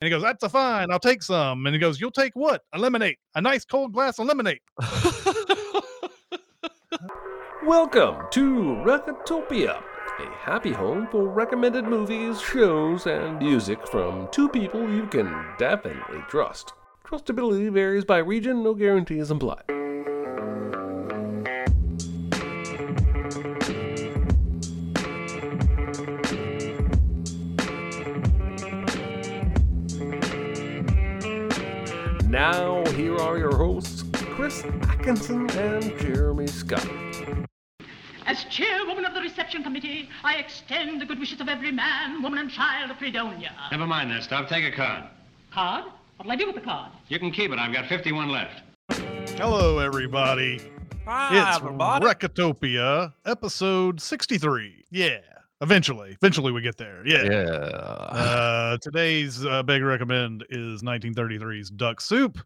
And he goes, That's a fine. I'll take some. And he goes, You'll take what? A lemonade. A nice cold glass of lemonade. Welcome to Recotopia, a happy home for recommended movies, shows, and music from two people you can definitely trust. Trustability varies by region, no guarantees implied. Now, here are your hosts, Chris Atkinson and Jeremy Scott. As chairwoman of the reception committee, I extend the good wishes of every man, woman, and child of Fredonia. Never mind that stuff. Take a card. Card? What'll I do with the card? You can keep it. I've got 51 left. Hello, everybody. Hi, it's everybody. Recotopia, episode 63. Yeah. Eventually. Eventually we get there. Yeah. Yeah. Uh, today's uh, big recommend is 1933's Duck Soup.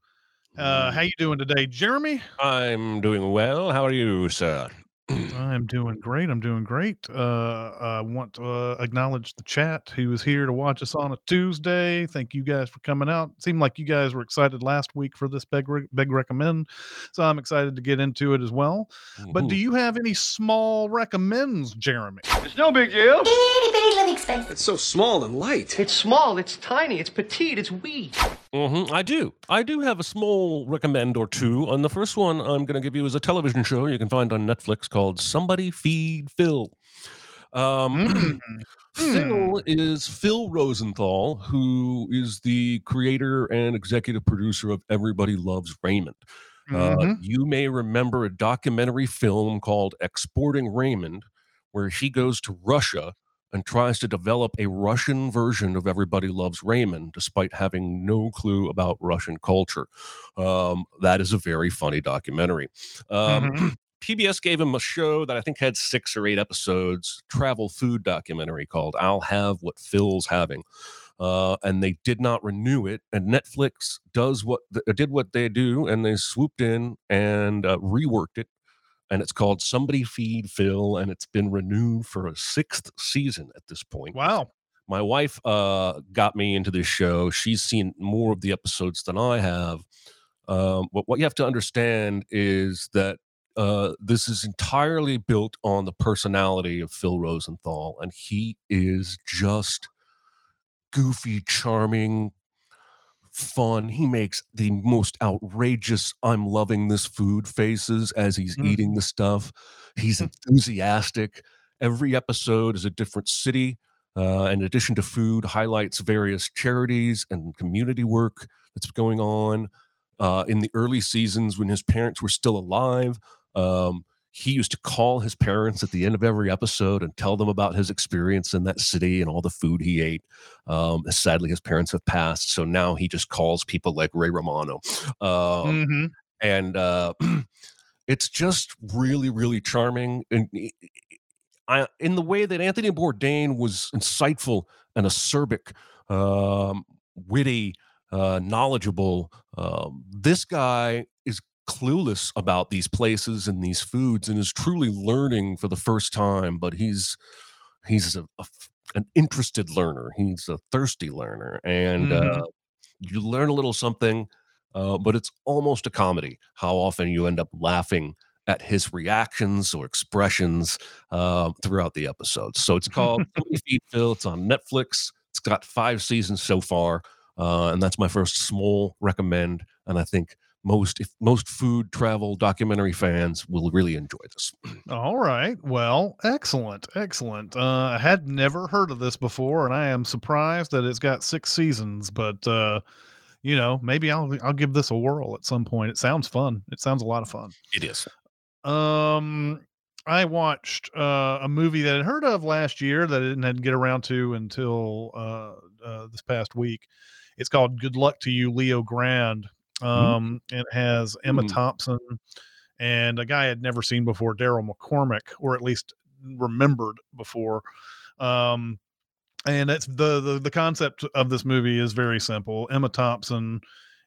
Uh, how you doing today, Jeremy? I'm doing well. How are you, sir? I'm doing great. I'm doing great. Uh, I want to uh, acknowledge the chat who was here to watch us on a Tuesday. Thank you guys for coming out. Seemed like you guys were excited last week for this big re- big recommend, so I'm excited to get into it as well. But do you have any small recommends, Jeremy? It's no big deal. Itty bitty living space. It's so small and light. It's small, it's tiny, it's petite, it's wee. Mhm, I do. I do have a small recommend or two. And the first one I'm going to give you is a television show you can find on Netflix called Somebody Feed Phil. Um, Mm. Phil is Phil Rosenthal, who is the creator and executive producer of Everybody Loves Raymond. Uh, Mhm. you may remember a documentary film called Exporting Raymond, where he goes to Russia and tries to develop a Russian version of Everybody Loves Raymond, despite having no clue about Russian culture. Um, that is a very funny documentary. Um, Mhm. PBS gave him a show that I think had six or eight episodes, travel food documentary called "I'll Have What Phil's Having," uh, and they did not renew it. And Netflix does what th- did what they do, and they swooped in and uh, reworked it, and it's called "Somebody Feed Phil," and it's been renewed for a sixth season at this point Wow. my wife uh, got me into this show. She's seen more of the episodes than I have. Um, but what you have to understand is that uh, this is entirely built on the personality of Phil Rosenthal, and he is just goofy, charming, fun. He makes the most outrageous "I'm loving this food" faces as he's Mhm. eating the stuff. He's enthusiastic. Every episode is a different city. Uh, in addition to food, highlights various charities and community work that's going on. Uh, in the early seasons, when his parents were still alive, um, he used to call his parents at the end of every episode and tell them about his experience in that city and all the food he ate. Um, sadly, his parents have passed, so now he just calls people like Ray Romano. Um, Mhm. and uh, it's just really, really charming. And i- in the way that Anthony Bourdain was insightful and acerbic, um, witty, uh, knowledgeable, um, this guy clueless about these places and these foods and is truly learning for the first time. But he's he's a, a an interested learner. He's a thirsty learner, and Mhm. uh, you learn a little something. Uh, but it's almost a comedy. How often you end up laughing at his reactions or expressions uh, throughout the episodes. So it's called Feed Phil. It's on Netflix. It's got five seasons so far, uh, and that's my first small recommend. And I think most if most food travel documentary fans will really enjoy this. All right. Well, excellent. Excellent. Uh, I had never heard of this before, and I am surprised that it's got six seasons, but uh, you know, maybe I'll I'll give this a whirl at some point. It sounds fun. It sounds a lot of fun. It is. Um, I watched uh, a movie that I'd heard of last year that I didn't get around to until uh, uh, this past week. It's called Good Luck to You, Leo Grande. Um, It has Emma Mm. Thompson and a guy I'd never seen before, Daryl McCormack, or at least remembered before. Um, and it's the, the the concept of this movie is very simple. Emma Thompson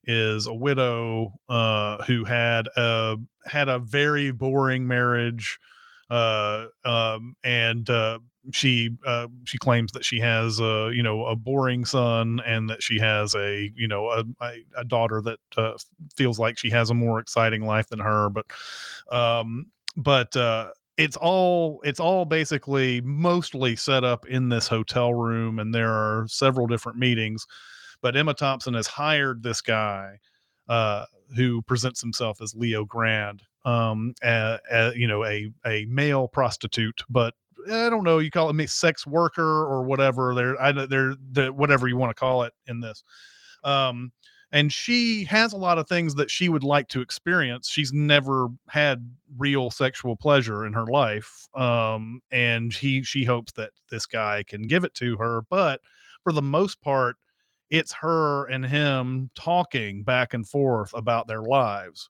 is a widow uh, who had a had a very boring marriage, uh, um, and uh, she uh, she claims that she has a you know a boring son and that she has a you know a, a, daughter that uh, feels like she has a more exciting life than her but um but uh it's all it's all basically mostly set up in this hotel room and there are several different meetings but emma thompson has hired this guy uh who presents himself as leo grande um a, a, you know a a male prostitute but I don't know, you call it sex worker or whatever. They're I they're, they're whatever you want to call it in this. Um, and she has a lot of things that she would like to experience. She's never had real sexual pleasure in her life, um, and he she hopes that this guy can give it to her. But for the most part, it's her and him talking back and forth about their lives,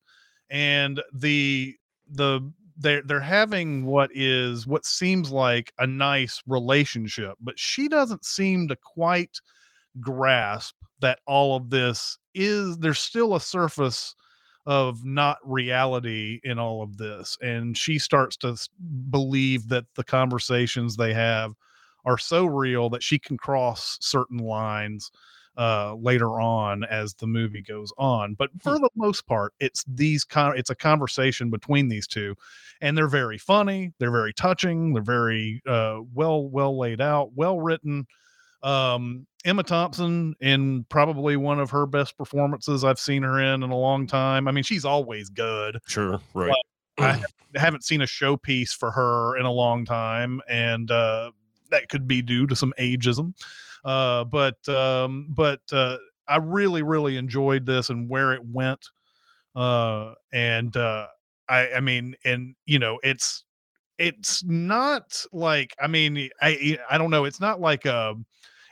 and the the they're they're having what is what seems like a nice relationship, but she doesn't seem to quite grasp that all of this is there's still a surface of not reality in all of this and she starts to believe that the conversations they have are so real that she can cross certain lines uh, later on as the movie goes on. But for hmm. the most part, it's these con- it's a conversation between these two, and they're very funny, they're very touching, they're very uh, well well laid out, well written. Um, Emma Thompson in probably one of her best performances I've seen her in in a long time. I mean, she's always good. Sure, right. I haven't seen a showpiece for her in a long time, and uh, that could be due to some ageism. Uh, but um, but uh, I really really enjoyed this and where it went. Uh, and uh, I I mean, and you know, it's it's not like I mean, I I don't know. It's not like a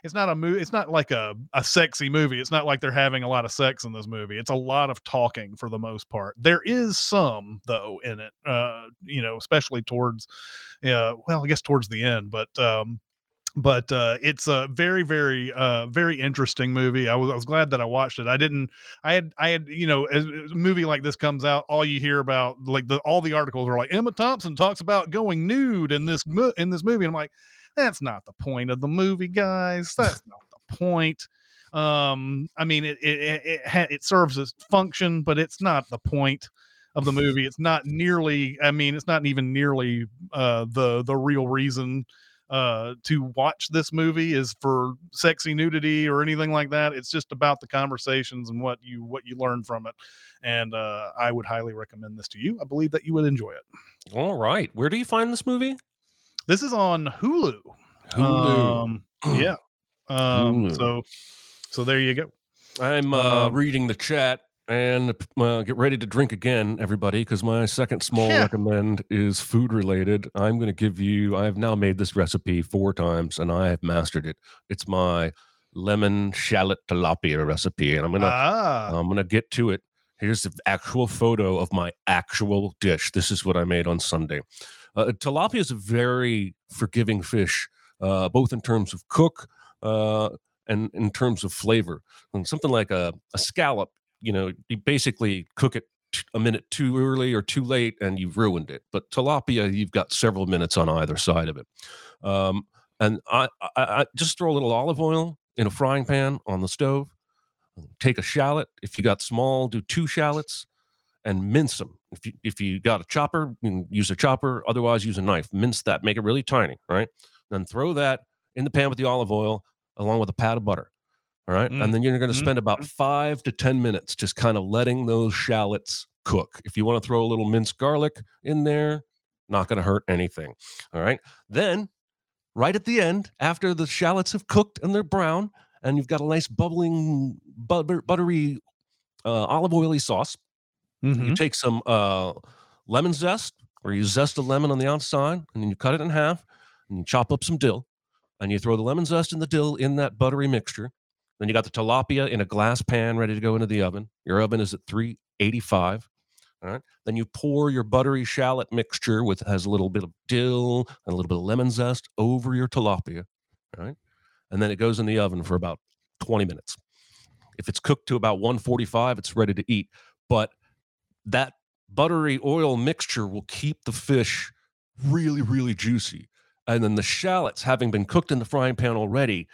it's not a movie it's not like a, a sexy movie it's not like they're having a lot of sex in this movie it's a lot of talking for the most part there is some though in it uh you know especially towards uh well i guess towards the end but um but uh, it's a very very uh, very interesting movie. I was, I was glad that i watched it. I didn't i had i had you know as, as, a movie like this comes out all you hear about like the all the articles are like emma thompson talks about going nude in this in this movie and i'm like that's not the point of the movie guys. That's not the point. Um i mean it it it, it, it serves its function but it's not the point of the movie. It's not nearly i mean it's not even nearly uh the the real reason uh, to watch this movie is for sexy nudity or anything like that. It's just about the conversations and what you what you learn from it. And uh, I would highly recommend this to you. I believe that you would enjoy it. All right, where do you find this movie? This is on Hulu. Hulu. Um, yeah. Um, Hulu. So so there you go. I'm uh, um, reading the chat and uh, get ready to drink again, everybody, because my second small yeah. recommend is food related. I'm going to give you, I have now made this recipe four times and I have mastered it. It's my lemon shallot tilapia recipe. And I'm going to, ah. I'm going to get to it. Here's the actual photo of my actual dish. This is what I made on Sunday. Uh, tilapia is a very forgiving fish, uh, both in terms of cook uh, and in terms of flavor. And something like a, a scallop you know, you basically cook it a minute too early or too late and you've ruined it. But tilapia, you've got several minutes on either side of it. Um, and I, I, I, just throw a little olive oil in a frying pan on the stove. Take a shallot. If you got small, do two shallots and mince them. If you if you got a chopper, use a chopper. Otherwise, use a knife. Mince that. Make it really tiny. Right. Then throw that in the pan with the olive oil along with a pat of butter. All right. Mm. And then you're going to mm-hmm. spend about five to 10 minutes just kind of letting those shallots cook. If you want to throw a little minced garlic in there, not going to hurt anything. All right. Then, right at the end, after the shallots have cooked and they're brown, and you've got a nice bubbling, butter, buttery, uh, olive oily sauce, mm-hmm. you take some uh, lemon zest, or you zest a lemon on the outside, and then you cut it in half, and you chop up some dill, and you throw the lemon zest and the dill in that buttery mixture then you got the tilapia in a glass pan ready to go into the oven. Your oven is at 385. All right. Then you pour your buttery shallot mixture with has a little bit of dill and a little bit of lemon zest over your tilapia. All right. And then it goes in the oven for about 20 minutes. If it's cooked to about 145, it's ready to eat. But that buttery oil mixture will keep the fish really, really juicy and then the shallots having been cooked in the frying pan already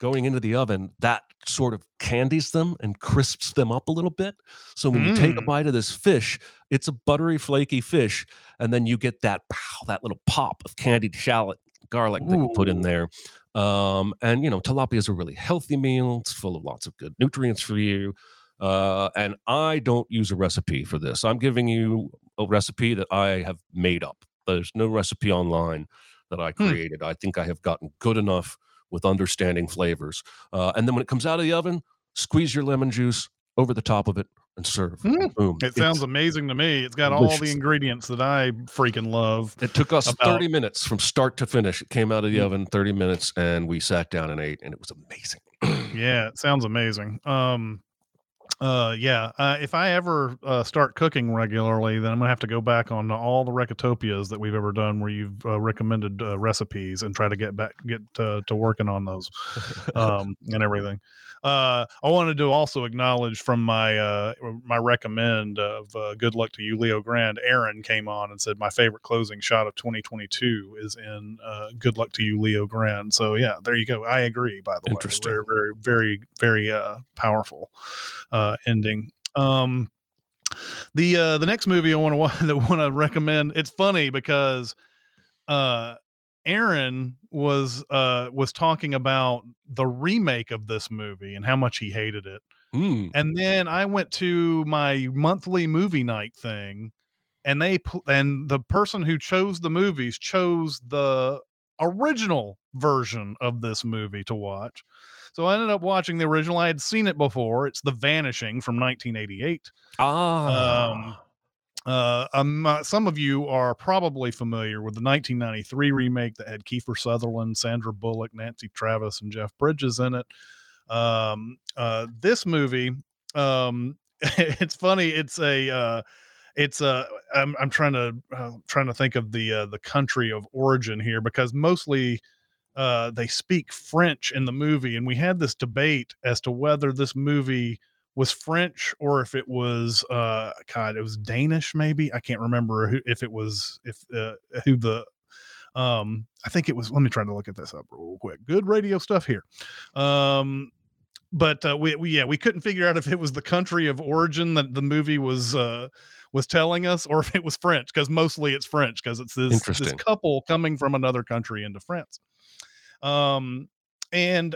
going into the oven that sort of candies them and crisps them up a little bit. So when you take a Mm. bite of this fish it's a buttery flaky fish and then you get that pow, that little pop of candied shallot garlic that you put in there. Um, and you know tilapia is a really healthy meal it's full of lots of good nutrients for you. Uh, and i don't use a recipe for this. I'm giving you a recipe that i have made up. There's no recipe online that i Hmm. created. I think i have gotten good enough with understanding flavors uh, and then when it comes out of the oven squeeze your lemon juice over the top of it and serve Mm. boom It sounds It's- amazing to me. It's got all the ingredients that I freaking love. It took us about- 30 minutes from start to finish. It came out of the Mm. oven 30 minutes and we sat down and ate and it was amazing. Yeah, it sounds amazing. Um, uh, yeah. Uh, if I ever uh, start cooking regularly, then I'm gonna have to go back on all the Recotopias that we've ever done, where you've uh, recommended uh, recipes, and try to get back get uh, to working on those um, and everything. Uh, I wanted to also acknowledge from my uh, my recommend of uh, good luck to you, Leo Grande. Aaron came on and said my favorite closing shot of 2022 is in uh, good luck to you, Leo Grande. So yeah, there you go. I agree. By the Interesting. way, very very very very uh, powerful uh, ending. Um, the uh, the next movie I want to that want to recommend. It's funny because uh, Aaron was uh, was talking about the remake of this movie and how much he hated it. Mm, And then I went to my monthly movie night thing, and they pl- and the person who chose the movies chose the original version of this movie to watch. So I ended up watching the original. I had seen it before. It's The Vanishing from 1988. ah. Uh, um, uh, some of you are probably familiar with the 1993 remake that had Kiefer Sutherland, Sandra Bullock, Nancy Travis, and Jeff Bridges in it. Um, uh, this movie, um, it's funny. It's a, uh, it's a. I'm, I'm trying to uh, trying to think of the uh, the country of origin here because mostly they speak French in the movie, and we had this debate as to whether this movie was French or if it was uh God, it was Danish maybe. I can't remember who if it was if uh, who the um I think it was let me try to look at this up real quick. Good radio stuff here. Um but uh, we, we yeah, we couldn't figure out if it was the country of origin that the movie was uh was telling us or if it was French because mostly it's French because it's this this couple coming from another country into France. Um and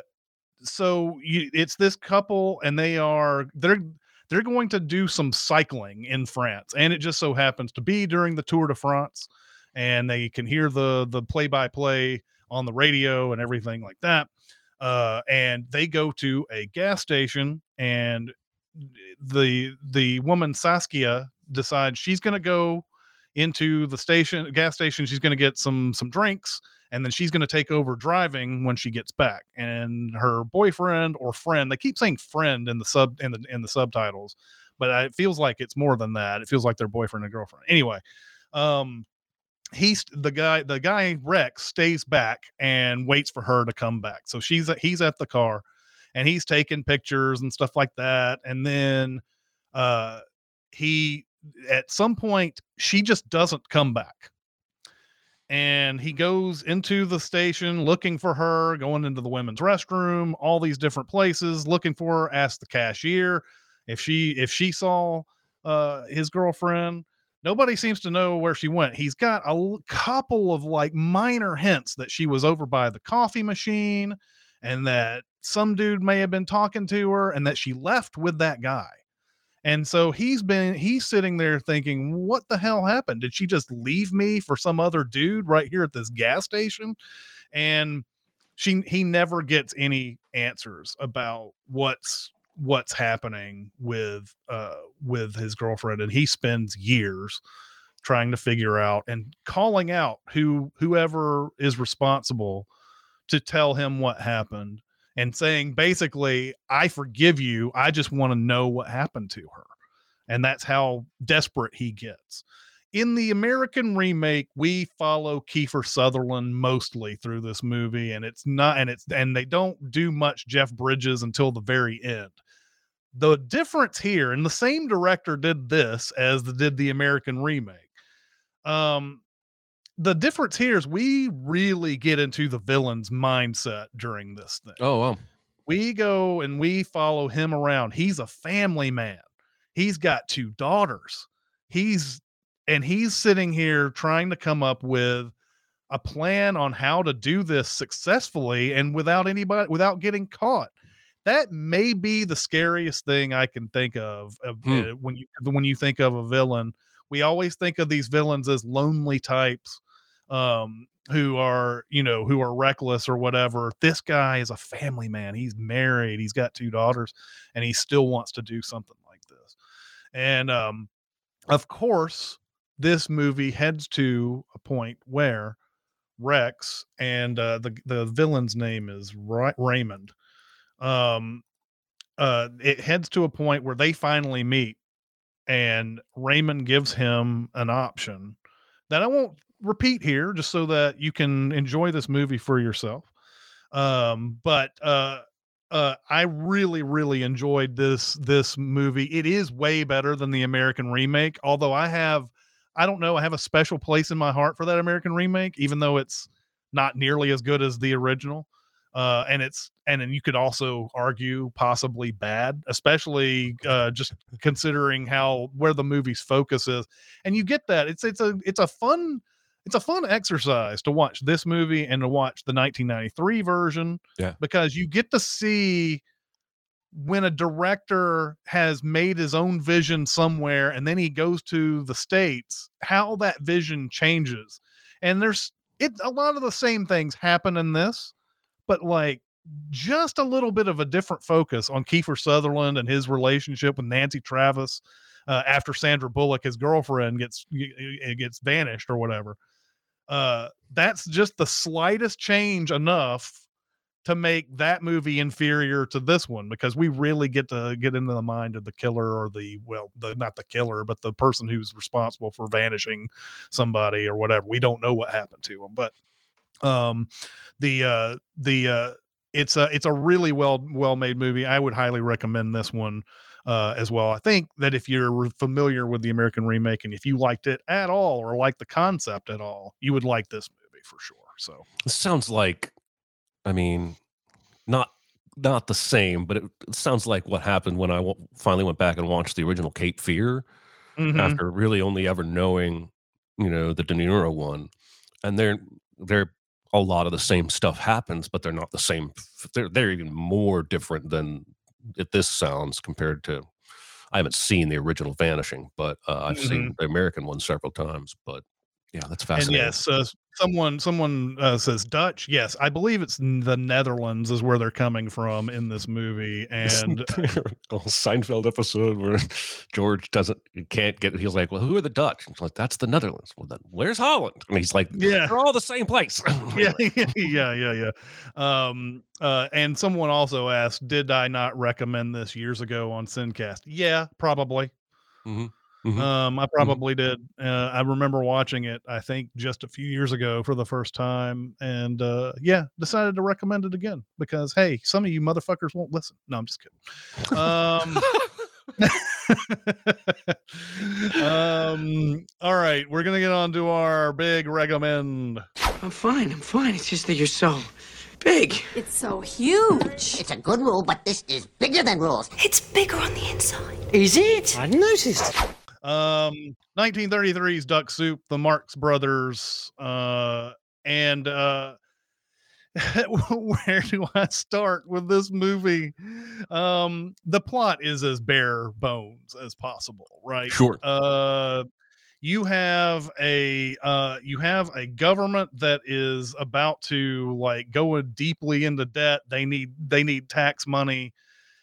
so you, it's this couple and they are they're they're going to do some cycling in France and it just so happens to be during the Tour de France and they can hear the the play by play on the radio and everything like that uh and they go to a gas station and the the woman Saskia decides she's going to go into the station gas station she's going to get some some drinks and then she's going to take over driving when she gets back and her boyfriend or friend they keep saying friend in the sub in the in the subtitles but it feels like it's more than that it feels like their boyfriend and girlfriend. Anyway um he's the guy the guy rex stays back and waits for her to come back so she's he's at the car and he's taking pictures and stuff like that and then uh he at some point she just doesn't come back and he goes into the station looking for her, going into the women's restroom, all these different places looking for her. Asked the cashier if she if she saw uh, his girlfriend. Nobody seems to know where she went. He's got a l- couple of like minor hints that she was over by the coffee machine, and that some dude may have been talking to her, and that she left with that guy. And so he's been he's sitting there thinking, what the hell happened? Did she just leave me for some other dude right here at this gas station? And she he never gets any answers about what's what's happening with uh with his girlfriend and he spends years trying to figure out and calling out who whoever is responsible to tell him what happened and saying basically i forgive you i just want to know what happened to her and that's how desperate he gets. In the american remake we follow kiefer sutherland mostly through this movie and it's not and it's and they don't do much jeff bridges until the very end. The difference here and the same director did this as the, did the american remake um the difference here is we really get into the villain's mindset during this thing. Oh, wow. We go and we follow him around. He's a family man. He's got two daughters. He's and he's sitting here trying to come up with a plan on how to do this successfully and without anybody without getting caught that may be the scariest thing i can think of, of Hmm. uh, when you when you think of a villain we always think of these villains as lonely types um who are you know who are reckless or whatever this guy is a family man he's married he's got two daughters and he still wants to do something like this and um of course this movie heads to a point where Rex and uh, the the villain's name is Ra- Raymond. Um, uh, it heads to a point where they finally meet, and Raymond gives him an option that I won't repeat here, just so that you can enjoy this movie for yourself. Um, but uh, uh, I really, really enjoyed this this movie. It is way better than the American remake, although I have I don't know. I have a special place in my heart for that American remake, even though it's not nearly as good as the original. Uh, and it's and then you could also argue possibly bad, especially uh, just considering how where the movie's focus is. And you get that it's it's a it's a fun it's a fun exercise to watch this movie and to watch the 1993 version. Yeah. because you get to see when a director has made his own vision somewhere and then he goes to the states how that vision changes and there's it a lot of the same things happen in this but like just a little bit of a different focus on Kiefer Sutherland and his relationship with Nancy Travis uh, after Sandra Bullock his girlfriend gets gets vanished or whatever uh that's just the slightest change enough to make that movie inferior to this one because we really get to get into the mind of the killer or the well the not the killer but the person who's responsible for vanishing somebody or whatever. We don't know what happened to them but um the uh the uh it's a it's a really well well made movie. I would highly recommend this one uh as well i think that if you're familiar with the american remake and if you liked it at all or like the concept at all you would like this movie for sure so This sounds like, I mean, not not the same, but it, it sounds like what happened when I w- finally went back and watched the original Cape Fear mhm. after really only ever knowing, you know, the De Niro one, and they're they're a lot of the same stuff happens, but they're not the same. They're they're even more different than it, this sounds compared to. I haven't seen the original Vanishing, but uh, I've seen the American one several times. But yeah, that's fascinating. and yes uh, someone someone uh, says dutch yes i believe it's the netherlands is where they're coming from in this movie and oh, Seinfeld episode where George doesn't can't get he's like, Well, who are the Dutch? And he's like, That's the Netherlands. Well then where's Holland? And he's like, yeah They're all the same place. yeah, yeah, yeah, yeah. Um, uh, and someone also asked, "Did I not recommend this years ago on Sincast?" Yeah, probably. Mhm, mhm. Um, I probably did. Uh, I remember watching it. I think just a few years ago for the first time, and uh, yeah, decided to recommend it again because hey, some of you motherfuckers won't listen. No, I'm just kidding. Um, um, all right, we're gonna get on to our big recommend. I'm fine. I'm fine. It's just that you're so big. It's so huge. It's a good rule, but this is bigger than rules. It's bigger on the inside. Is it? I noticed. Um, 1933's Duck Soup, the Marx Brothers, uh, and uh, where do I start with this movie? Um, the plot is as bare bones as possible, right? Sure. Uh, you have a uh, you have a government that is about to like go deeply into debt. They need they need tax money,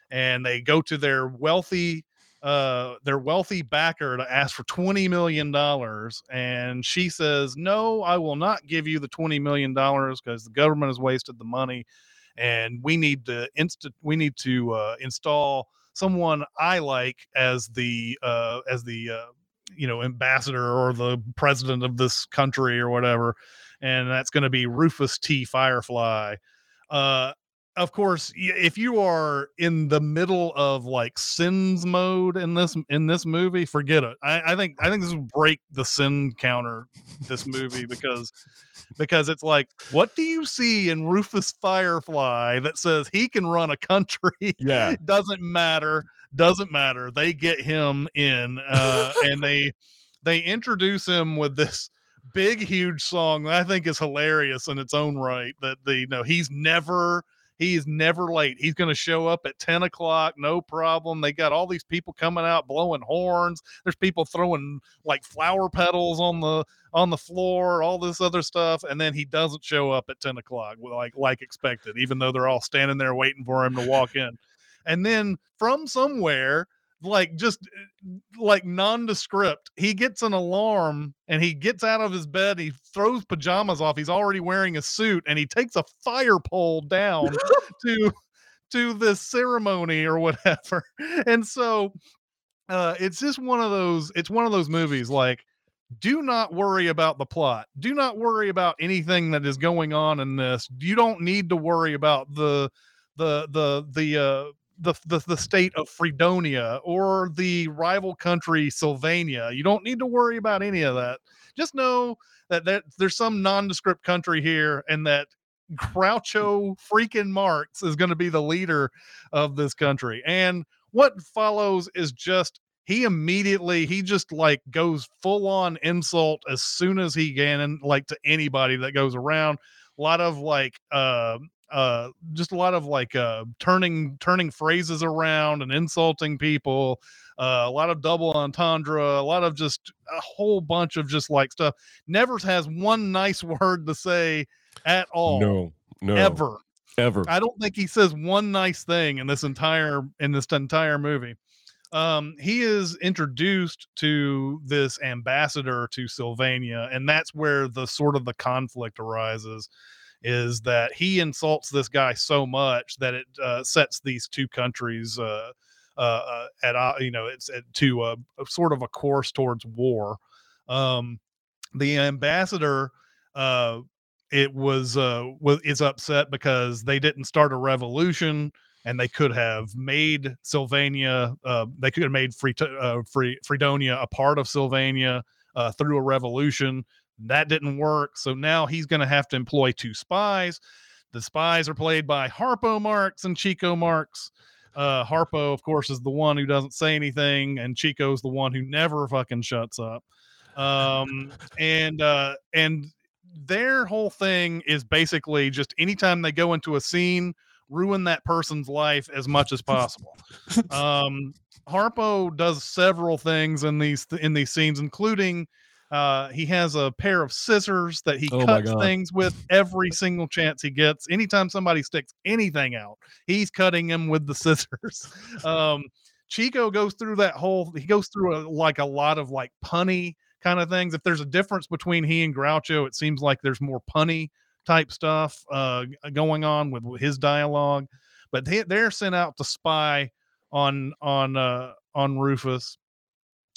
and they go to their wealthy uh their wealthy backer to ask for 20 million dollars and she says no i will not give you the 20 million dollars because the government has wasted the money and we need to insta- we need to uh, install someone i like as the uh as the uh you know ambassador or the president of this country or whatever and that's going to be rufus t. Firefly. Uh of course, if you are in the middle of like sins mode in this in this movie, forget it. I, I think I think this will break the sin counter. This movie because because it's like, what do you see in Rufus Firefly that says he can run a country? Yeah. doesn't matter. Doesn't matter. They get him in, uh, and they they introduce him with this big, huge song that I think is hilarious in its own right. That the you know he's never he is never late. He's going to show up at 10 o'clock, no problem. They got all these people coming out blowing horns. There's people throwing like flower petals on the on the floor, all this other stuff, and then he doesn't show up at 10 o'clock like like expected, even though they're all standing there waiting for him to walk in. And then from somewhere, like just uh, like nondescript, he gets an alarm and he gets out of his bed. He throws pajamas off. He's already wearing a suit and he takes a fire pole down to to this ceremony or whatever. And so uh it's just one of those it's one of those movies like do not worry about the plot. Do not worry about anything that is going on in this. You don't need to worry about the the the the uh the, the the state of Fredonia or the rival country Sylvania. You don't need to worry about any of that. Just know that, that there's some nondescript country here and that Groucho freaking Marx is going to be the leader of this country. And what follows is just he immediately he just like goes full on insult as soon as he can and like to anybody that goes around a lot of like uh uh just a lot of like uh turning turning phrases around and insulting people uh, a lot of double entendre a lot of just a whole bunch of just like stuff never has one nice word to say at all No, no, ever ever. I don't think he says one nice thing in this entire in this entire movie. Um, he is introduced to this ambassador to Sylvania, and that's where the sort of the conflict arises. Is that he insults this guy so much that it uh, sets these two countries uh, uh, uh, at uh, you know it's at, to a, a sort of a course towards war. Um, the ambassador uh, it was uh was is upset because they didn't start a revolution and they could have made Sylvania uh they could have made Free uh, Fredonia a part of Sylvania uh through a revolution that didn't work so now he's going to have to employ two spies. The spies are played by Harpo Marx and Chico Marx. Uh Harpo of course is the one who doesn't say anything and Chico's the one who never fucking shuts up. Um and uh and their whole thing is basically just anytime they go into a scene, ruin that person's life as much as possible. um, Harpo does several things in these in these scenes, including uh, he has a pair of scissors that he Oh cuts things with every single chance he gets. Anytime somebody sticks anything out, he's cutting him with the scissors. Um, Chico goes through that whole. He goes through a, like a lot of like punny kind of things. If there's a difference between he and Groucho, it seems like there's more punny type stuff uh, going on with, with his dialogue. But they, they're sent out to spy on on uh, on Rufus,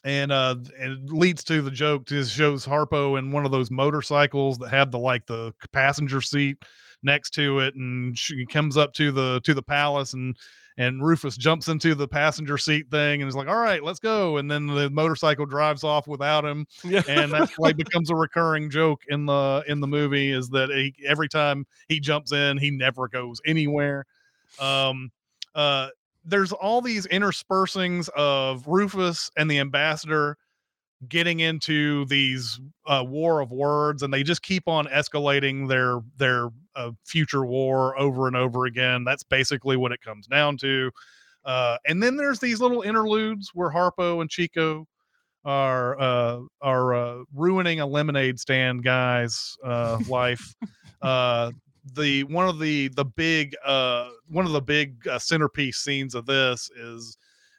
and uh, it leads to the joke. To shows Harpo in one of those motorcycles that have the like the passenger seat next to it, and she comes up to the to the palace and and Rufus jumps into the passenger seat thing and is like, "All right, let's go." And then the motorcycle drives off without him, Yeah. and that's like becomes a recurring joke in the in the movie is that he, every time he jumps in, he never goes anywhere. Um, uh, there's all these interspersings of Rufus and the ambassador getting into these uh, war of words and they just keep on escalating their their uh, future war over and over again. That's basically what it comes down to. Uh, and then there's these little interludes where harpo and chico are uh, are uh, ruining a lemonade stand guy's uh, life. Uh, the one of the the big uh, one of the big uh, centerpiece scenes of this is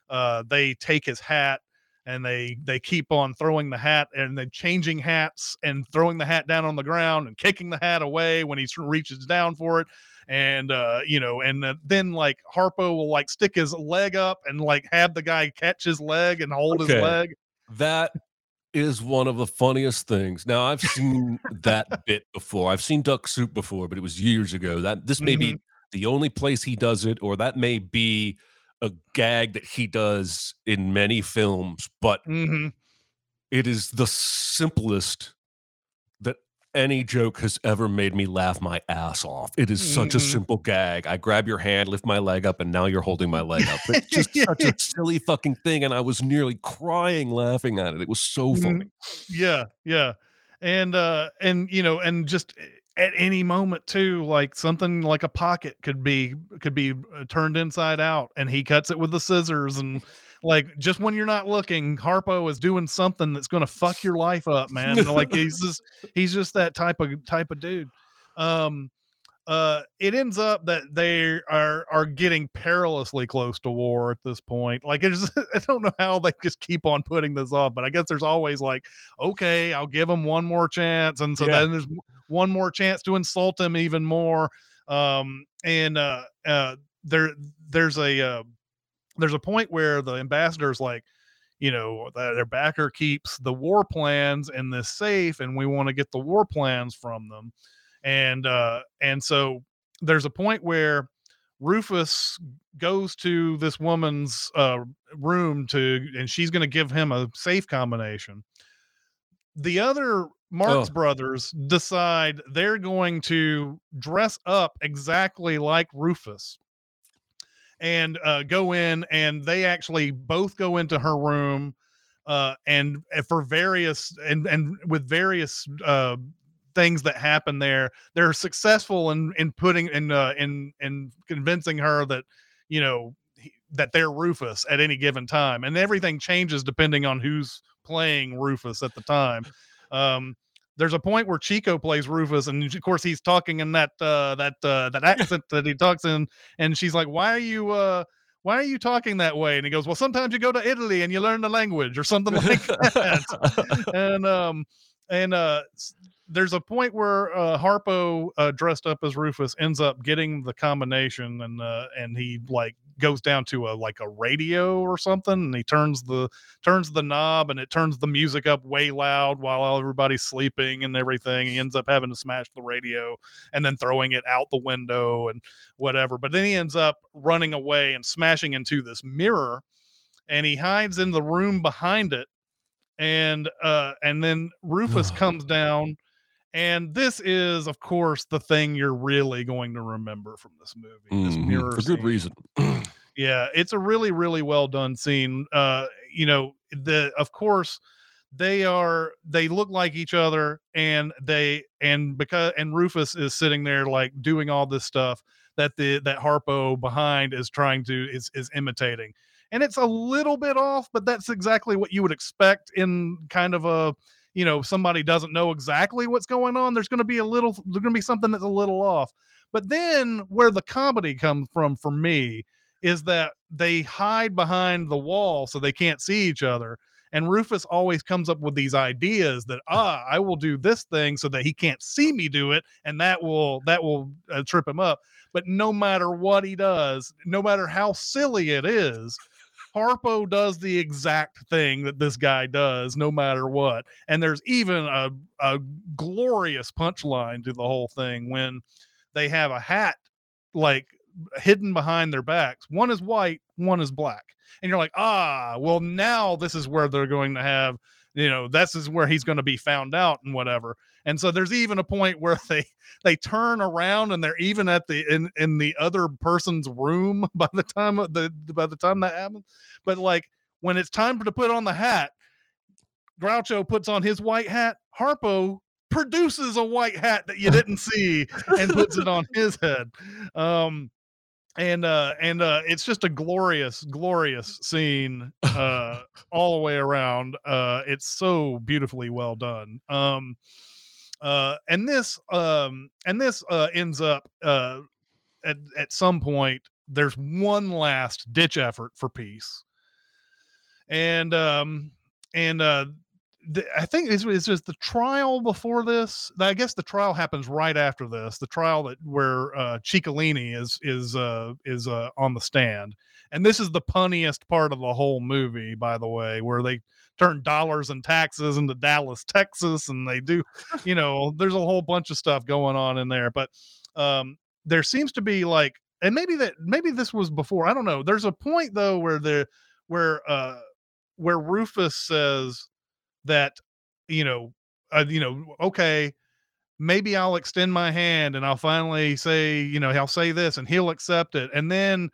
uh, they take his hat and they they keep on throwing the hat and then changing hats and throwing the hat down on the ground and kicking the hat away when he reaches down for it and uh you know and then like harpo will like stick his leg up and like have the guy catch his leg and hold Okay. his leg That is one of the funniest things. Now I've seen that bit before. I've seen Duck Soup before, but it was years ago. That this may be the only place he does it, or that may be a gag that he does in many films, but Mhm. it is the simplest any joke has ever made me laugh my ass off. It is such a Mhm. simple gag. I grab your hand, lift my leg up, and now you're holding my leg up. It's just such a silly fucking thing, and I was nearly crying laughing at it. It was so Mhm. funny. Yeah, yeah. And uh and you know, and just at any moment too, like something like a pocket could be could be uh, turned inside out and he cuts it with the scissors and like just when you're not looking, Harpo is doing something that's going to fuck your life up, man. Like he's just he's just that type of type of dude. Um uh it ends up that they are are getting perilously close to war at this point like it's i don't know how they just keep on putting this off but i guess there's always like okay i'll give him one more chance and so Yeah. then there's one more chance to insult him even more um and uh uh there there's a uh there's a point where the ambassador's like you know their backer keeps the war plans in this safe and we want to get the war plans from them. And uh and so there's a point where rufus goes to this woman's uh room to and she's going to give him a safe combination. The other marx Oh. brothers decide they're going to dress up exactly like rufus and uh, go in and they actually both go into her room uh, and and for various and and with various uh, things that happen there they're successful in in putting in uh, in in convincing her that you know he- that they're Rufus at any given time and everything changes depending on who's playing Rufus at the time. Um there's a point where Chico plays Rufus, and of course he's talking in that uh, that uh, that accent that he talks in, and she's like, "Why are you uh, why are you talking that way?" And he goes, "Well, sometimes you go to Italy and you learn the language, or something like that." and um, and uh, there's a point where uh, Harpo, uh, dressed up as Rufus, ends up getting the combination, and uh, and he like goes down to a like a radio or something, and he turns the turns the knob, and it turns the music up way loud while everybody's sleeping and everything. He ends up having to smash the radio and then throwing it out the window and whatever. But then he ends up running away and smashing into this mirror, and he hides in the room behind it, and uh, and then Rufus comes down. And this is, of course, the thing you're really going to remember from this movie. This Mhm, mirror for good scene. reason. Yeah, it's a really, really well done scene. Uh, you know, the of course they are they look like each other and they and because and Rufus is sitting there like doing all this stuff that the that Harpo behind is trying to is is imitating. And it's a little bit off, but that's exactly what you would expect in kind of a you know, somebody doesn't know exactly what's going on. There's going to be a little there's going to be something that's a little off. But then where the comedy comes from for me is that they hide behind the wall so they can't see each other. And Rufus always comes up with these ideas that ah, I will do this thing so that he can't see me do it, and that will that will uh, trip him up. But no matter what he does, no matter how silly it is, Harpo does the exact thing that this guy does, no matter what. And there's even a, a glorious punchline to the whole thing when they have a hat like hidden behind their backs. One is white, one is black. And you're like, ah, well, now this is where they're going to have, you know, this is where he's going to be found out and whatever. And so there's even a point where they they turn around and they're even at the in in the other person's room by the time the by the time that happens. But like when it's time to put on the hat, Groucho puts on his white hat. Harpo produces a white hat that you didn't see and puts it on his head. Um, and uh, and uh, it's just a glorious, glorious scene uh, all the way around. Uh, it's so beautifully well done. Um, uh, and this um, and this uh, ends up uh, at at some point. There's one last ditch effort for peace, and um, and uh, I think it's, it's just the trial before this. I guess the trial happens right after this. The trial that where uh, Chicolini is is uh, is uh, on the stand, and this is the punniest part of the whole movie, by the way, where they turn dollars and taxes into Dallas, Texas, and they do, you know, there's a whole bunch of stuff going on in there. But um, there seems to be like and maybe that maybe this was before i don't know there's a point though where the where uh where rufus says that you know uh, you know okay maybe i'll extend my hand and i'll finally say you know i'll say this and he'll accept it and then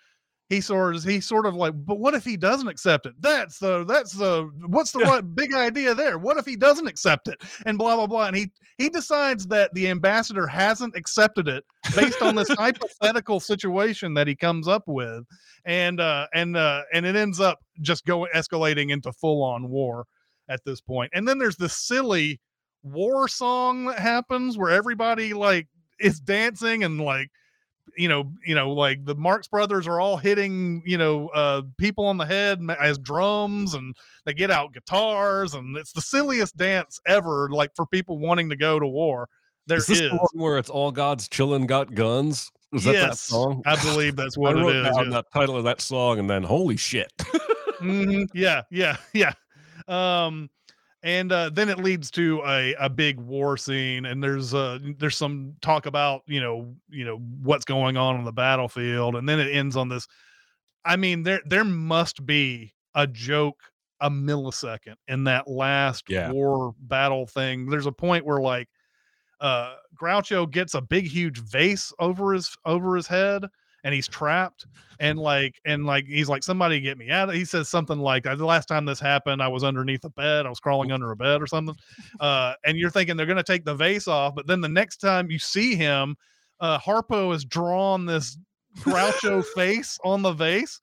he sort of he sort of like but what if he doesn't accept it? That's the that's the what's the big idea there? What if he doesn't accept it? And blah blah blah and he he decides that the ambassador hasn't accepted it based on this hypothetical situation that he comes up with and uh and uh and it ends up just going escalating into full on war at this point. And then there's this silly war song that happens where everybody like is dancing and like you know, you know, like the Marx Brothers are all hitting, you know, uh, people on the head as drums, and they get out guitars, and it's the silliest dance ever. Like for people wanting to go to war, there is. This is. The one where it's all God's children got guns. Is that yes, that song? I believe that's what I wrote it is. down yeah. that title of that song, and then holy shit. Mhm, yeah, yeah, yeah. Um, and uh, then it leads to a, a big war scene, and there's uh there's some talk about you know you know what's going on on the battlefield, and then it ends on this. I mean, there there must be a joke a millisecond in that last Yeah. war battle thing. There's a point where like uh Groucho gets a big huge vase over his over his head and he's trapped and like and like he's like somebody get me out of he says something like "Uh, the last time this happened i was underneath a bed i was crawling under a bed or something uh and you're thinking they're going to take the vase off but then the next time you see him uh harpo has drawn this groucho face on the vase.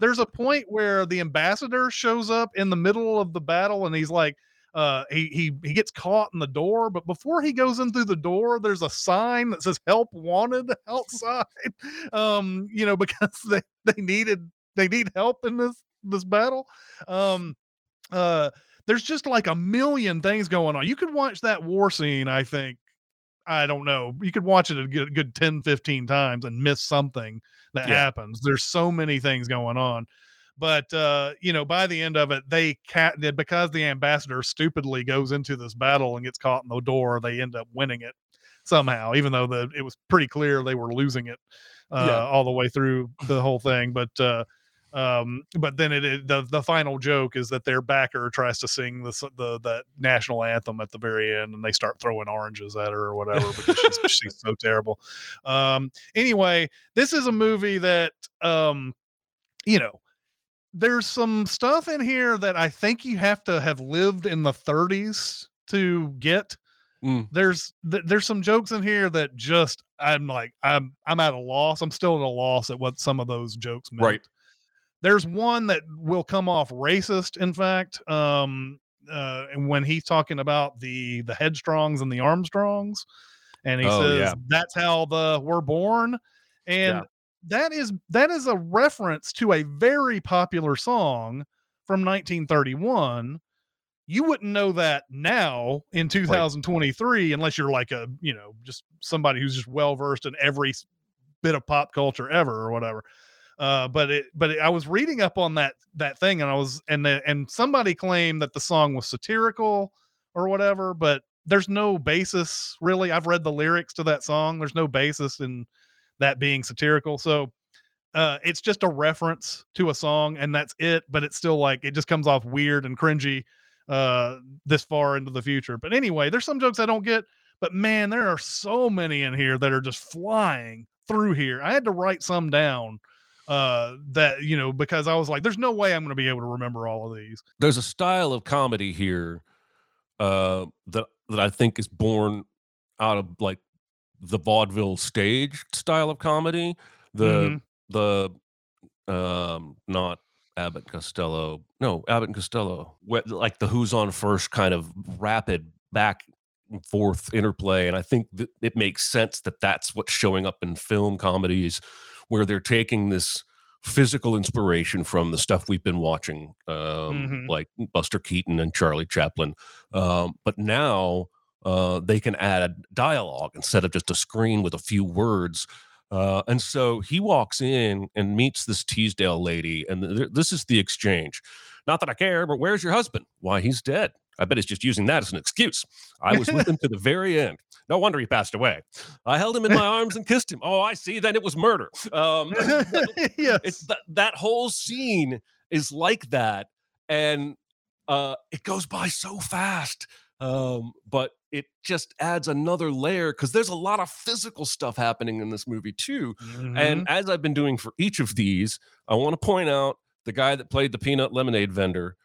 There's a point where the ambassador shows up in the middle of the battle and he's like uh he he he gets caught in the door but before he goes in through the door there's a sign that says help wanted outside. Um you know because they they needed they need help in this this battle. Um uh there's just like a million things going on. You could watch that war scene i think i don't know you could watch it a good, good 10 15 times and miss something that Yeah. happens. There's so many things going on but uh you know by the end of it they cat because the ambassador stupidly goes into this battle and gets caught in the door they end up winning it somehow even though the it was pretty clear they were losing it uh Yeah. all the way through the whole thing but uh um but then it, it the the final joke is that their backer tries to sing the the that national anthem at the very end and they start throwing oranges at her or whatever because she's, she's so terrible um anyway this is a movie that um you know there's some stuff in here that I think you have to have lived in the 30s to get. Mm. There's th- there's some jokes in here that just I'm like I'm I'm at a loss. I'm still at a loss at what some of those jokes meant. Right. There's one that will come off racist. In fact, um, uh, and when he's talking about the the headstrongs and the Armstrongs, and he Oh, says yeah. that's how the we're born, and Yeah. That is that is a reference to a very popular song from 1931 you wouldn't know that now in 2023 unless you're like a you know just somebody who's just well versed in every bit of pop culture ever or whatever. Uh but it but it, i was reading up on that that thing and i was and the, and somebody claimed that the song was satirical or whatever but there's no basis really. I've read the lyrics to that song. There's no basis in that being satirical so uh it's just a reference to a song and that's it but it's still like it just comes off weird and cringy uh this far into the future but anyway there's some jokes i don't get but man there are so many in here that are just flying through here. I had to write some down uh that you know because i was like there's no way i'm going to be able to remember all of these. There's a style of comedy here uh, that that I think is born out of like the vaudeville stage style of comedy. The Mhm. the um not Abbott and Costello. No, Abbott and Costello. Like the who's on first kind of rapid back and forth interplay and I think that it makes sense that that's what's showing up in film comedies where they're taking this physical inspiration from the stuff we've been watching um Mhm. like Buster Keaton and Charlie Chaplin. Um but now uh, they can add dialogue instead of just a screen with a few words. Uh, and so he walks in and meets this Teasdale lady, and th- this is the exchange. Not that I care, but where's your husband? Why, he's dead. I bet he's just using that as an excuse. I was with him to the very end. No wonder he passed away. I held him in my arms and kissed him. Oh, I see. Then it was murder. Um, yes. it's that that whole scene is like that, and uh, it goes by so fast. Um, but it just adds another layer because there's a lot of physical stuff happening in this movie too. Mhm. And as I've been doing for each of these, I want to point out the guy that played the peanut lemonade vendor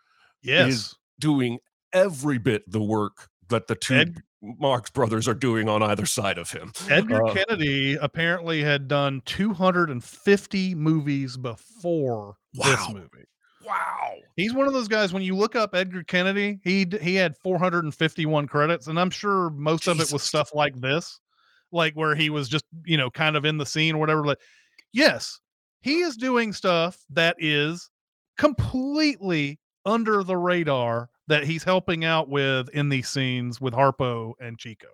yes. Is doing every bit the work that the two Ed- Marx brothers are doing on either side of him. Edgar Uh, Kennedy apparently had done 250 movies before this movie. Wow. He's one of those guys. When you look up Edgar Kennedy, he he had 451 credits, and I'm sure most of it was stuff like this, like where he was just you know kind of in the scene or whatever. Like, yes, he is doing stuff that is completely under the radar that he's helping out with in these scenes with Harpo and Chico.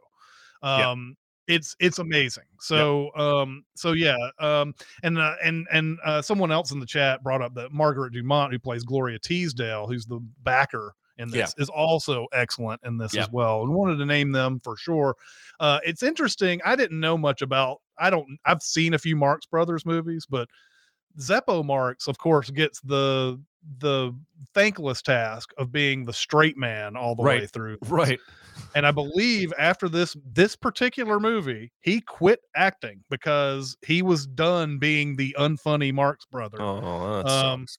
Um, it's it's amazing. So um, so yeah, um, and uh, and and uh, someone else in the chat brought up that Margaret Dumont, who plays Gloria Teasdale, who's the backer in Yeah. this, is also excellent in this Yeah. as well. And wanted to name them for sure. Uh, it's interesting. I didn't know much about. I don't. I've seen a few Marx Brothers movies, but Zeppo Marx, of course, gets the the thankless task of being the straight man all the way through. Right. And I believe after this this particular movie, he quit acting because he was done being the unfunny Marx brother. Oh, that Um, sucks.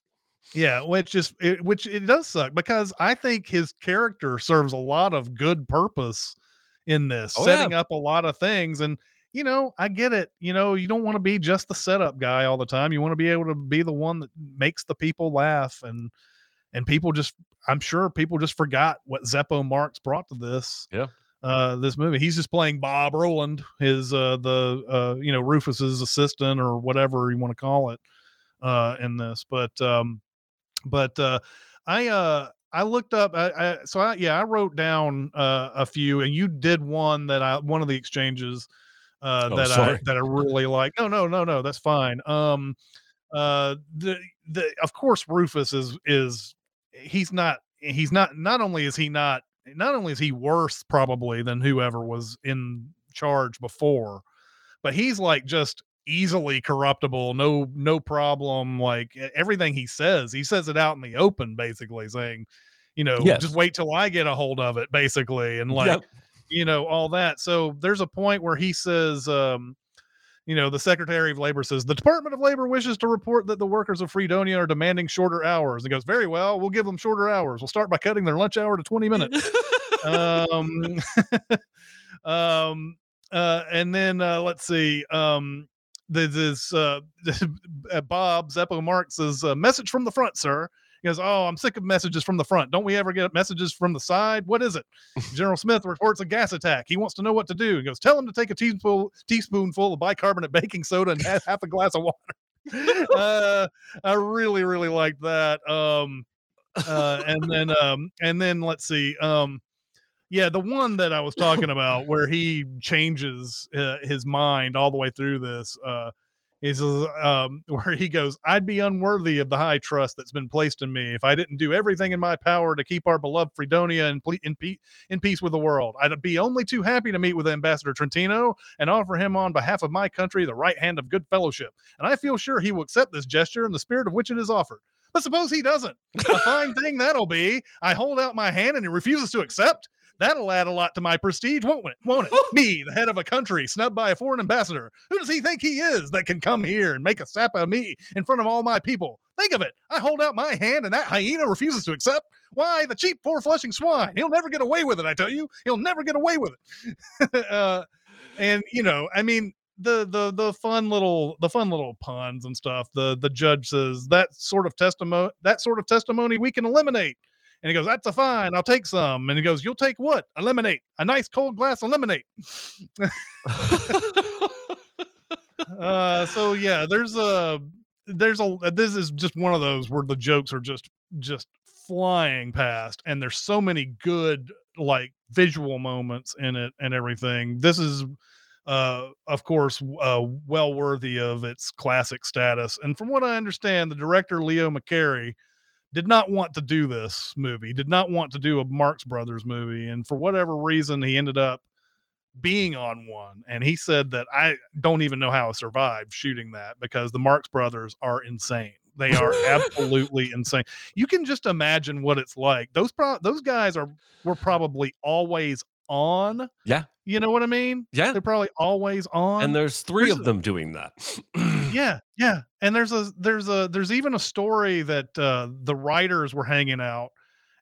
Yeah, which just it, which it does suck because I think his character serves a lot of good purpose in this, Oh, setting up a lot of things. And you know, I get it. You know, you don't want to be just the setup guy all the time. You want to be able to be the one that makes the people laugh and and people just I'm sure people just forgot what Zeppo Marx brought to this. Yeah. Uh, this movie. He's just playing Bob Roland, his uh the uh you know Rufus's assistant or whatever you want to call it uh in this. But um but uh I uh I looked up I, I so I yeah I wrote down uh a few and you did one that I one of the exchanges uh Oh, that I that I really like. No, no, no, no, that's fine. Um uh the the of course Rufus is is he's not he's not not only is he not not only is he worse probably than whoever was in charge before, but he's like just easily corruptible, no no problem. Like everything he says, he says it out in the open, basically saying, you know, Yes. just wait till I get a hold of it, basically, and like Yep. you know all that. So there's a point where he says, um, you know, the Secretary of Labor says the Department of Labor wishes to report that the workers of Fredonia are demanding shorter hours. He goes, very well, we'll give them shorter hours. We'll start by cutting their lunch hour to 20 minutes. um, um, uh, and then uh, let's see. Um, this uh, Bob Zeppo Marx's uh, message from the front, sir. Goes, Oh, I'm sick of messages from the front. Don't we ever get messages from the side? What is it? General Smith reports a gas attack. He wants to know what to do. He goes, Tell him to take a teaspoon, teaspoonful of bicarbonate baking soda and half, half a glass of water. uh, I really, really like that. Um, uh, and then, um, and then let's see. Um, yeah, the one that I was talking about where he changes uh, his mind all the way through this uh, is um, where he goes, I'd be unworthy of the high trust that's been placed in me if I didn't do everything in my power to keep our beloved Fredonia in, ple- in, pe- in peace with the world. I'd be only too happy to meet with Ambassador Trentino and offer him on behalf of my country the right hand of good fellowship. And I feel sure he will accept this gesture in the spirit of which it is offered. But suppose he doesn't. A fine thing that'll be. I hold out my hand and he refuses to accept. That'll add a lot to my prestige, won't it? Won't it? me, the head of a country, snubbed by a foreign ambassador. Who does he think he is that can come here and make a sap of me in front of all my people? Think of it. I hold out my hand and that hyena refuses to accept. Why, the cheap, poor flushing swine. He'll never get away with it, I tell you. He'll never get away with it. uh, and you know, I mean, the the the fun little the fun little puns and stuff. The the judge says that sort of testimony that sort of testimony we can eliminate. And he goes, That's a fine, I'll take some. And he goes, You'll take what? A lemonade, a nice cold glass of lemonade. uh so yeah, there's a there's a this is just one of those where the jokes are just just flying past and there's so many good like visual moments in it and everything. This is uh of course uh well worthy of its classic status. And from what I understand, the director Leo McCarey did not want to do this movie, did not want to do a Marx Brothers movie, and for whatever reason, he ended up being on one, and he said that I don't even know how I survived shooting that because the Marx Brothers are insane. They are absolutely insane. You can just imagine what it's like. Those pro- those guys are were probably always on. Yeah. You know what I mean? Yeah. They're probably always on. And there's three there's of a- them doing that. yeah, yeah. And there's a there's a there's even a story that uh the writers were hanging out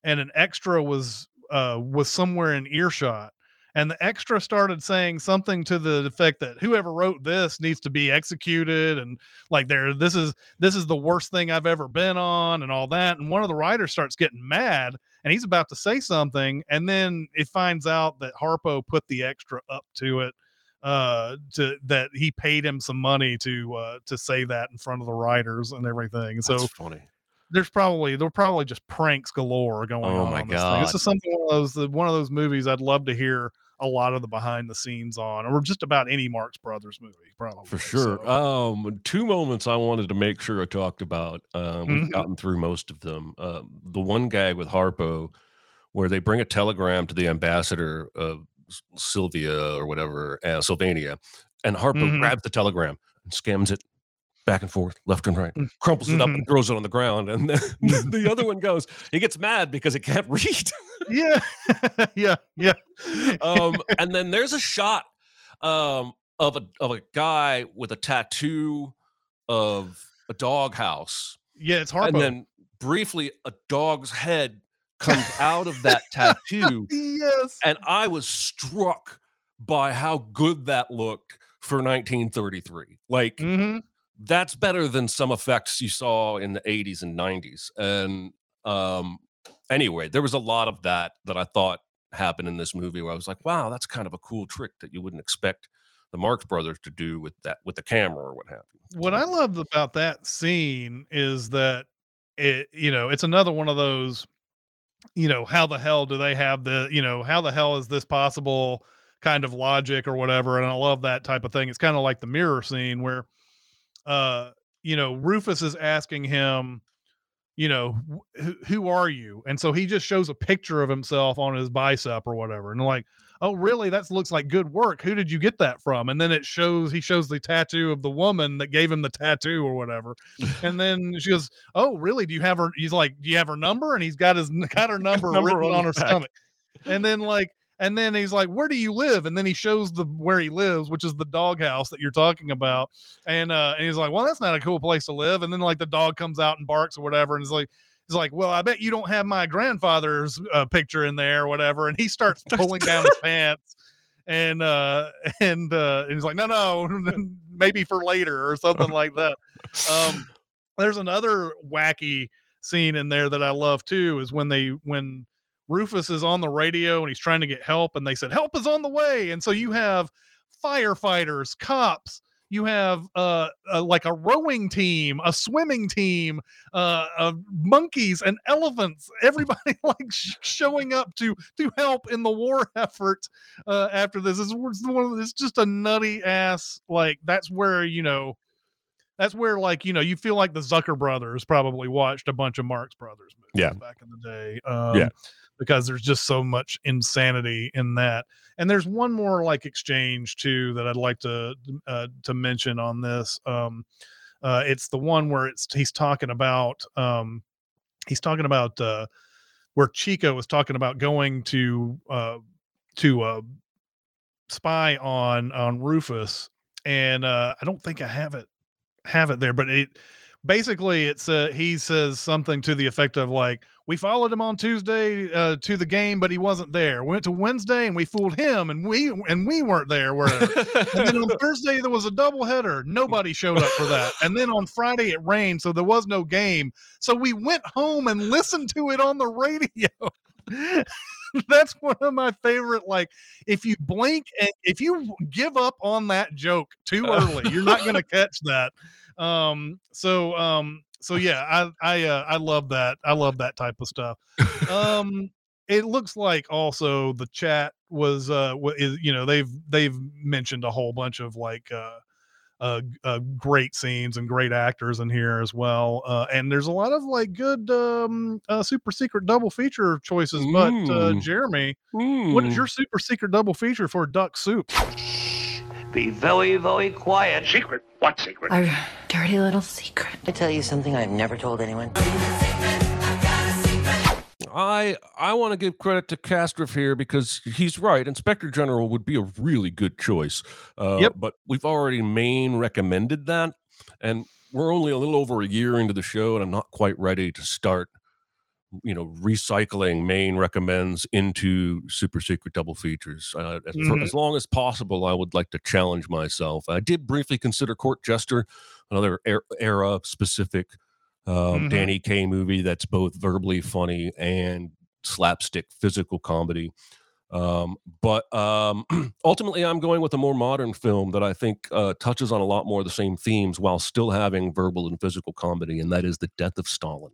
and an extra was uh was somewhere in earshot and the extra started saying something to the effect that whoever wrote this needs to be executed and like there this is this is the worst thing I've ever been on and all that and one of the writers starts getting mad and he's about to say something and then it finds out that Harpo put the extra up to it uh to that he paid him some money to uh to say that in front of the writers and everything so That's funny. there's probably there were probably just pranks galore going Oh on my on this thing. this is something one of those one of those movies i'd love to hear a lot of the behind the scenes on or just about any marx brothers movie probably For sure. so. Um, two moments I wanted to make sure I talked about. Um, we've Mhm. gotten through most of them. Uh, the one gag with Harpo, where they bring a telegram to the ambassador of Sylvia or whatever, uh, Sylvania, and Harpo Mhm. grabs the telegram and scams it back and forth, left and right, Mm. crumples it up Mhm. and throws it on the ground. And then the other one goes, he gets mad because it can't read. yeah yeah yeah um, and then there's a shot um, of a of a guy with a tattoo of a doghouse, yeah it's Harpo. and then briefly a dog's head comes out of that tattoo, yes and I was struck by how good that looked for 1933. Like hmm that's better than some effects you saw in the 80s and 90s. And um, anyway, there was a lot of that that I thought happened in this movie where I was like, wow, that's kind of a cool trick that you wouldn't expect the Marx brothers to do with that with the camera or what have you. what I loved about that scene is that it, you know, it's another one of those, you know, how the hell do they have the, you know, how the hell is this possible kind of logic or whatever? And I love that type of thing. It's kind of like the mirror scene where, uh, you know, Rufus is asking him, you know, who, who are you? And so he just shows a picture of himself on his bicep or whatever. And like, oh, really? That looks like good work. Who did you get that from? And then it shows, he shows the tattoo of the woman that gave him the tattoo or whatever. and then she goes, oh, really? Do you have her? He's like, do you have her number? And he's got his, got her number, Number written on on her back. stomach. And then like, and then he's like, "Where do you live?" And then he shows the where he lives, which is the doghouse that you're talking about. And uh, and he's like, "Well, that's not a cool place to live." And then like the dog comes out and barks or whatever, and he's like, "He's like, well, I bet you don't have my grandfather's uh, picture in there or whatever." And he starts pulling down his pants, and uh, and uh, and he's like, "No, no, maybe for later or something like that." Um, there's another wacky scene in there that I love too is when they when Rufus is on the radio and he's trying to get help and they said help is on the way and so you have firefighters cops you have uh, uh like a rowing team a swimming team uh, uh monkeys and elephants everybody like sh- showing up to to help in the war effort uh after this it's, it's one it's just a nutty ass like that's where you know that's where like you know you feel like the Zucker brothers probably watched a bunch of Marx Brothers movies Yeah. back in the day. Um, Yeah. Because there's just so much insanity in that. And there's one more like exchange too that I'd like to uh, to mention on this. Um, uh, it's the one where it's he's talking about um, he's talking about uh, where Chico was talking about going to uh, to uh, spy on on Rufus, and uh, I don't think I have it have it there, but it basically it's uh, he says something to the effect of like we followed him on Tuesday uh, to the game, but he wasn't there. Went to Wednesday and we fooled him, and we and we weren't there. Where and then on Thursday there was a doubleheader. Nobody showed up for that. And then on Friday it rained, so there was no game. So we went home and listened to it on the radio. That's one of my favorite. Like, if you blink and if you give up on that joke too early, you're not gonna catch that. Um, so um, so yeah, I I uh, I love that. I love that type of stuff. Um, it looks like also the chat was uh is you know they've they've mentioned a whole bunch of like uh uh, uh, great scenes and great actors in here as well. Uh, and there's a lot of like good um, uh, super secret double feature choices. But uh, Mm. Jeremy, what is Mm. your super secret double feature for Duck Soup? Be very, very quiet. Secret? What secret? Our dirty little secret. I tell you something I've never told anyone. I I want to give credit to Castriff here because he's right. Inspector General would be a really good choice. Uh, Yep. But we've already main recommended that, and we're only a little over a year into the show, and I'm not quite ready to start, you know, recycling main recommends into super secret double features. Uh, as, for as long as possible, I would like to challenge myself. I did briefly consider Court Jester, another er- era specific um, Mhm. Danny Kaye movie that's both verbally funny and slapstick physical comedy. Um, but um, ultimately, I'm going with a more modern film that I think uh, touches on a lot more of the same themes while still having verbal and physical comedy, and that is The Death of Stalin.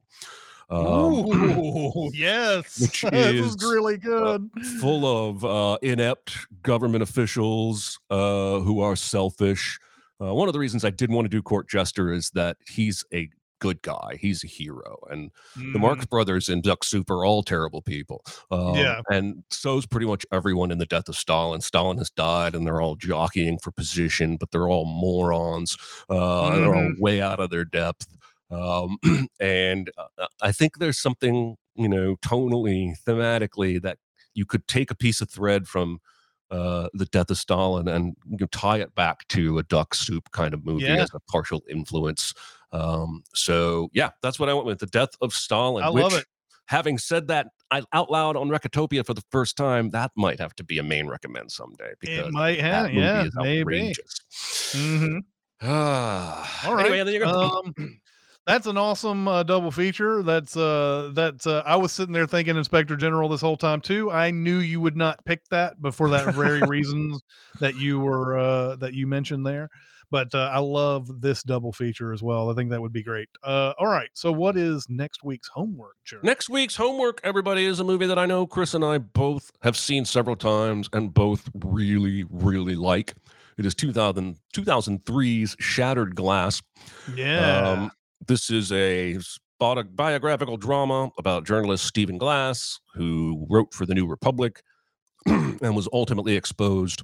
Um, Ooh, yes, which this is is, really good. full of uh, inept government officials uh, who are selfish. Uh, one of the reasons I didn't want to do Court Jester is that he's a good guy. He's a hero, and the Mhm. Marx brothers in Duck Soup are all terrible people. Um, Yeah. and so's pretty much everyone in the death of Stalin. Stalin has died, and they're all jockeying for position, but they're all morons. Uh, and They're all Mhm. way out of their depth. Um, and uh, I think there's something you know tonally, thematically that you could take a piece of thread from. Uh, the death of Stalin, and you know, tie it back to a duck soup kind of movie Yeah. as a partial influence. Um, so yeah, that's what I went with. The death of Stalin. I love it. Having said that I, out loud on Recotopia for the first time, that might have to be a main recommend someday because It might have, yeah, maybe. outrageous. hmm Ah, All right. Anyway, there. Um, that's an awesome uh, double feature. That's uh, that's uh, I was sitting there thinking Inspector General this whole time too. I knew you would not pick that, before that very reasons that you were uh, that you mentioned there. But uh, I love this double feature as well. I think that would be great. Uh, all right. So, what is next week's homework? Next week's homework, everybody, is a movie that I know Chris and I both have seen several times and both really, really like. It is 2000, 2003's Shattered Glass. Yeah. Um, this is a spot- biographical drama about journalist Stephen Glass, who wrote for the New Republic and was ultimately exposed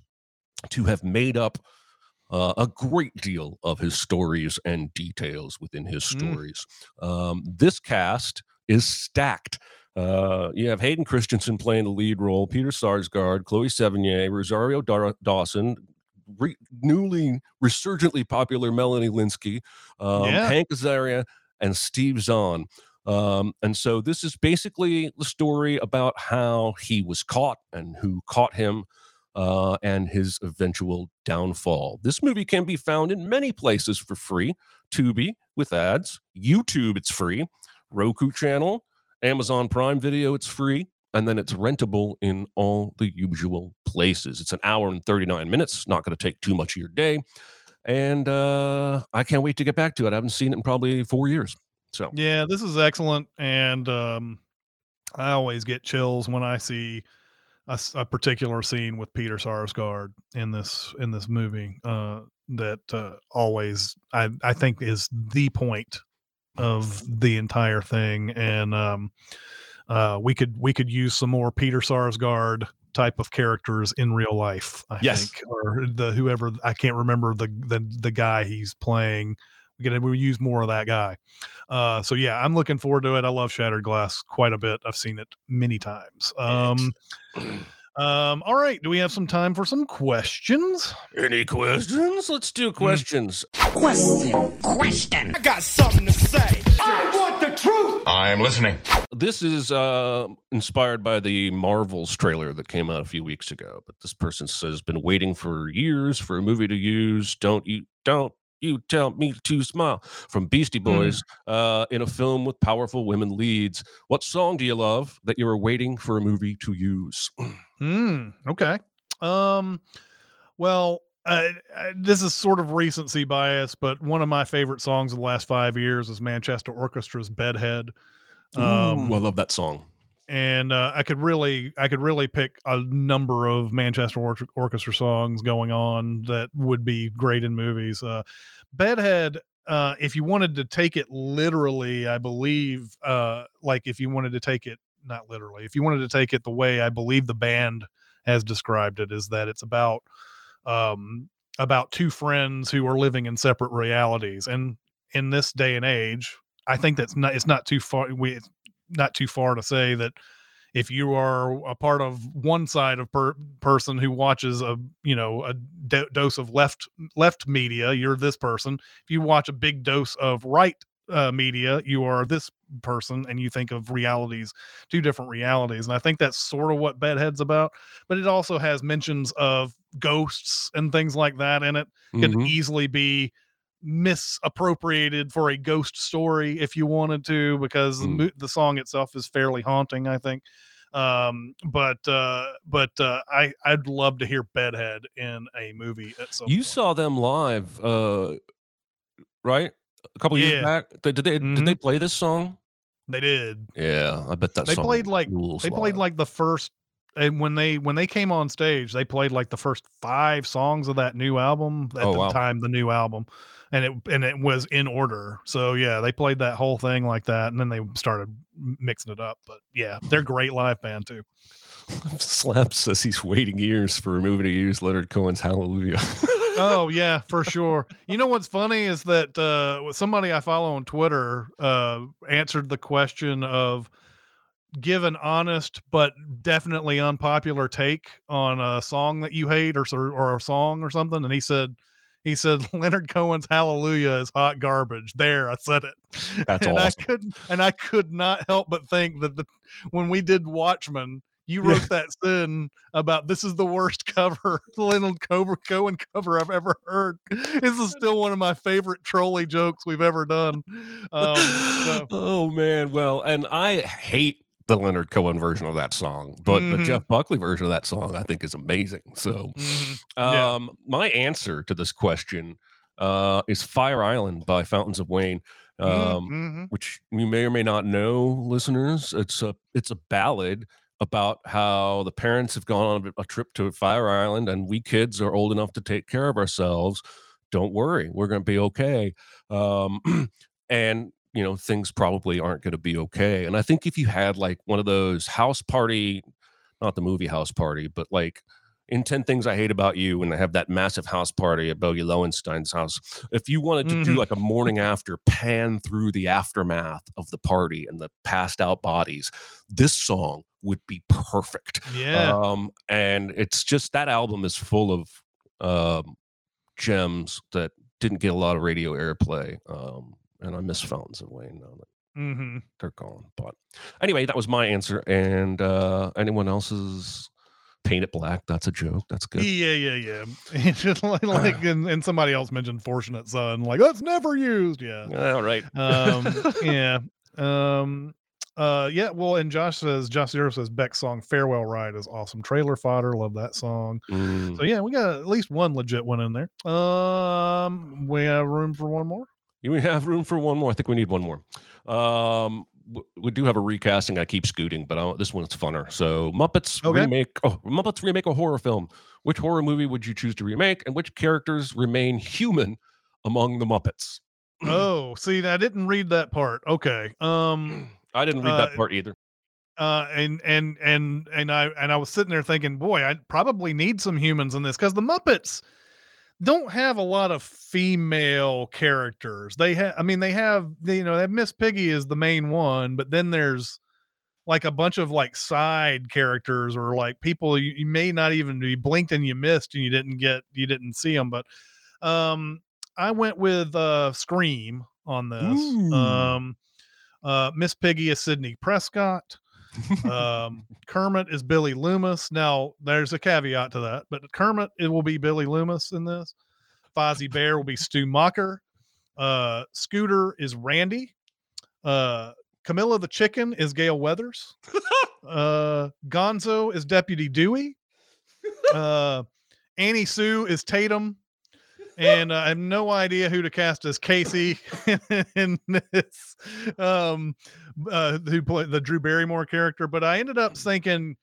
to have made up uh, a great deal of his stories and details within his Mm. stories. Um, this cast is stacked. Uh, you have Hayden Christensen playing the lead role, Peter Sarsgaard, Chloe Sevigny, Rosario Dar- Dawson, re- newly resurgently popular Melanie Lynskey, um, Yeah. Hank Azaria, and Steve Zahn. Um, and so this is basically the story about how he was caught and who caught him uh, and his eventual downfall. This movie can be found in many places for free Tubi with ads, YouTube, it's free, Roku channel, Amazon Prime Video, it's free. And then it's rentable in all the usual places. It's an hour and 39 minutes, not going to take too much of your day. And uh, I can't wait to get back to it. I haven't seen it in probably four years. So, Yeah, this is excellent, and um, I always get chills when I see a, a particular scene with Peter Sarsgaard in this in this movie. Uh, that uh, always I I think is the point of the entire thing, and um, uh, we could we could use some more Peter Sarsgaard type of characters in real life. I Yes. think, or the whoever I can't remember the the the guy he's playing. We could we use more of that guy. Uh, so yeah, I'm looking forward to it. I love Shattered Glass quite a bit. I've seen it many times. Um, um, all right. Do we have some time for some questions? any questions? Let's do questions. Question. Question. I got something to say. I want the truth. I'm listening. This is uh, inspired by the Marvels trailer that came out a few weeks ago. But this person says, "Been waiting for years for a movie to use. Don't you? Don't you tell me to smile?" From Beastie Boys, uh, in a film with powerful women leads. What song do you love that you were waiting for a movie to use? Hmm. Okay. Um. Well, uh, uh, this is sort of recency bias, but one of my favorite songs of the last five years is Manchester Orchestra's "Bedhead." Um, Ooh, I love that song. And uh, I could really I could really pick a number of Manchester Or- Orchestra songs going on that would be great in movies. Uh, Bedhead, uh, if you wanted to take it literally, I believe, uh, like if you wanted to take it not literally, if you wanted to take it the way I believe the band has described it, is that it's about um, about two friends who are living in separate realities, and in this day and age, I think that's not it's not too far. We not too far to say that if you are a part of one side of per- person who watches a you know a do- dose of left left media you're this person if you watch a big dose of right uh, media you are this person and you think of realities two different realities and i think that's sort of what bedhead's about but it also has mentions of ghosts and things like that in it could Mhm. easily be misappropriated for a ghost story if you wanted to because the Mm. mo- the song itself is fairly haunting i think um but uh but uh i i'd love to hear bedhead in a movie at some You point. saw them live, uh, right? A couple years back. Did, did they did they play this song? they did Yeah, I bet that they played like rules they played live. like the first and when they when they came on stage they played like the first five songs of that new album at Oh, the wow. time the new album and it and it was in order so yeah they played that whole thing like that and then they started mixing it up but yeah they're a great live band too Slap says he's waiting years for a movie to use Leonard Cohen's Hallelujah. oh yeah for sure you know what's funny is that uh somebody i follow on twitter uh answered the question of give an honest but definitely unpopular take on a song that you hate or or a song or something and he said he said leonard cohen's hallelujah is hot garbage there i said it That's and awesome. i could and i could not help but think that the when we did watchmen you wrote that sin about this is the worst cover Leonard Cohen cover I've ever heard. This is still one of my favorite trolley jokes we've ever done. Um, so, oh man, well, and I hate the Leonard Cohen version of that song, but the Mhm. Jeff Buckley version of that song I think is amazing. So, mhm. Yeah. um, my answer to this question uh, is Fire Island by Fountains of Wayne. Um, Mhm. which you may or may not know, listeners. It's a it's a ballad about how the parents have gone on a, a trip to Fire Island, and we kids are old enough to take care of ourselves. Don't worry, we're going to be okay. Um, and you know things probably aren't going to be okay. And I think if you had like one of those house party, not the movie house party, but like in 10 Things I Hate About You, when they have that massive house party at Bogey Lowenstein's house, if you wanted to do Mhm. like a morning after pan through the aftermath of the party and the passed out bodies, this song would be perfect. Yeah. Um, and it's just that album is full of um, gems that didn't get a lot of radio airplay. Um, and I miss Fountains of Wayne now that hmm they're gone. But anyway, that was my answer. And uh, anyone else's paint it black? That's a joke. That's good. Yeah, yeah, yeah. Just like, like and, and somebody else mentioned Fortunate Son, like that's never used. Yeah. All right. um yeah um uh yeah well and josh says josh zero says beck's song farewell ride is awesome trailer fodder love that song Mm. so yeah we got at least one legit one in there um we have room for one more You have room for one more. I think we need one more. Um, we do have a recasting. I keep scooting, but I, this one's funner. So Muppets Okay. remake. Oh, Muppets remake a horror film. Which horror movie would you choose to remake, and which characters remain human among the Muppets? oh see i didn't read that part okay um I didn't read that Uh, part either. uh and and and and i and i was sitting there thinking boy i probably need some humans in this because the muppets don't have a lot of female characters. They have i mean they have you know that miss piggy is the main one but then there's like a bunch of like side characters or like people you, you may not even be blinked and you missed and you didn't get you didn't see them but um i went with uh scream on this. Ooh. um uh miss piggy is sidney prescott um kermit is billy loomis. Now there's a caveat to that but kermit it will be billy loomis in this. Fozzie bear will be stu macher. Uh scooter is randy. Uh camilla the chicken is gail weathers. Uh gonzo is deputy dewey. Uh annie sue is tatum. And uh, I have no idea who to cast as Casey in this. Um, uh, who played the Drew Barrymore character. But I ended up thinking,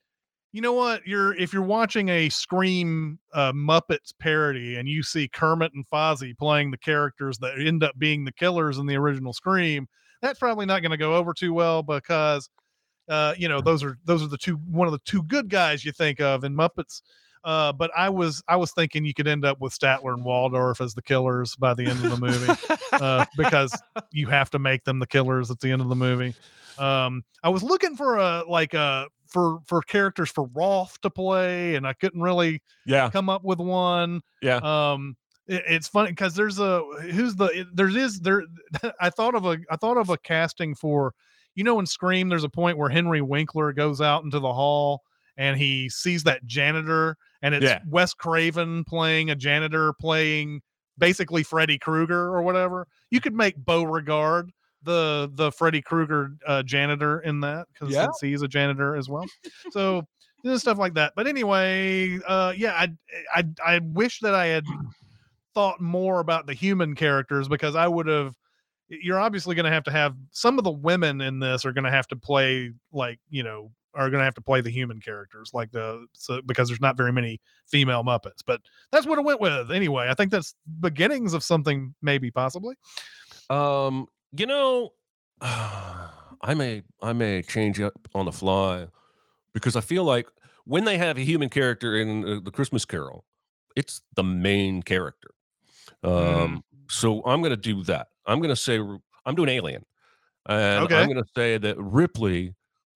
you know what? You're if you're watching a Scream uh, Muppets parody and you see Kermit and Fozzie playing the characters that end up being the killers in the original Scream, that's probably not going to go over too well because uh, you know those are those are the two one of the two good guys you think of in Muppets. Uh, but I was I was thinking you could end up with Statler and Waldorf as the killers by the end of the movie uh, because you have to make them the killers at the end of the movie. Um, I was looking for a like a for for characters for Rowlf to play, and I couldn't really Yeah, come up with one. yeah. Um, it- it's funny because there's a who's the it- there is there. I thought of a I thought of a casting for you know in Scream. There's a point where Henry Winkler goes out into the hall and he sees that janitor, and it's Yeah. Wes Craven playing a janitor playing basically Freddy Krueger or whatever. You could make Beauregard the the Freddy Krueger uh, janitor in that because Yeah. since he's a janitor as well. So you know, stuff like that. But anyway, uh, yeah, I I I wish that I had thought more about the human characters because I would have. You're obviously going to have to have some of the women in this are going to have to play like you know are going to have to play the human characters like the so because there's not very many female Muppets. But that's what it went with anyway. I think that's beginnings of something maybe possibly. Um, you know, I may I may change up on the fly because I feel like when they have a human character in uh, the Christmas Carol, it's the main character. Um, so I'm going to do that. I'm going to say I'm doing Alien, and Okay. I'm going to say that Ripley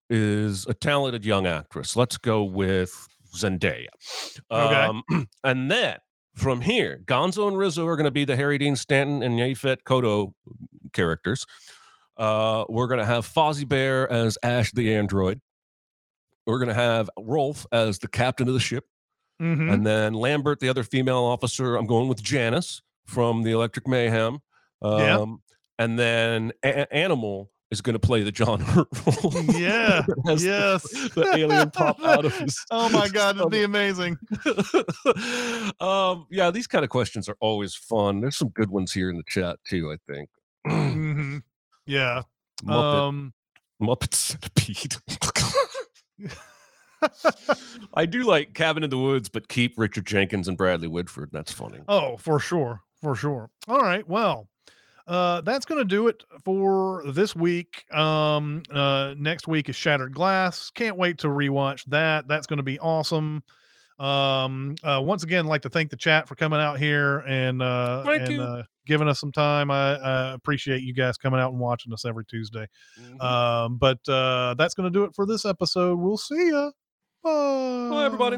is a talented young actress. Let's go with Zendaya. Okay. Um, and then from here, Gonzo and Rizzo are going to be the Harry Dean Stanton and Yaphet Kotto characters. Uh, we're going to have Fozzie Bear as Ash the android. We're going to have Rowlf as the captain of the ship. Mhm. And then Lambert, the other female officer, I'm going with Janice from the Electric Mayhem. Um, Yeah. And then A- Animal is going to play the John Hurt role. Yeah. Yes. The alien pop out of his. Oh my god, it'd be amazing. um, yeah, these kind of questions are always fun. There's some good ones here in the chat too. I think. hmm Yeah. Muppet, Um Muppet Centipede. I do like Cabin in the Woods, but keep Richard Jenkins and Bradley Whitford. That's funny. Oh, for sure. For sure. All right. Well, uh, that's going to do it for this week. Um, uh, next week is Shattered Glass. Can't wait to rewatch that. That's going to be awesome. Um, uh, once again, like to thank the chat for coming out here and, uh, Thank and, you. uh, giving us some time. I, I appreciate you guys coming out and watching us every Tuesday. Mhm. Um, but, uh, that's going to do it for this episode. We'll see ya. Bye. Bye, everybody.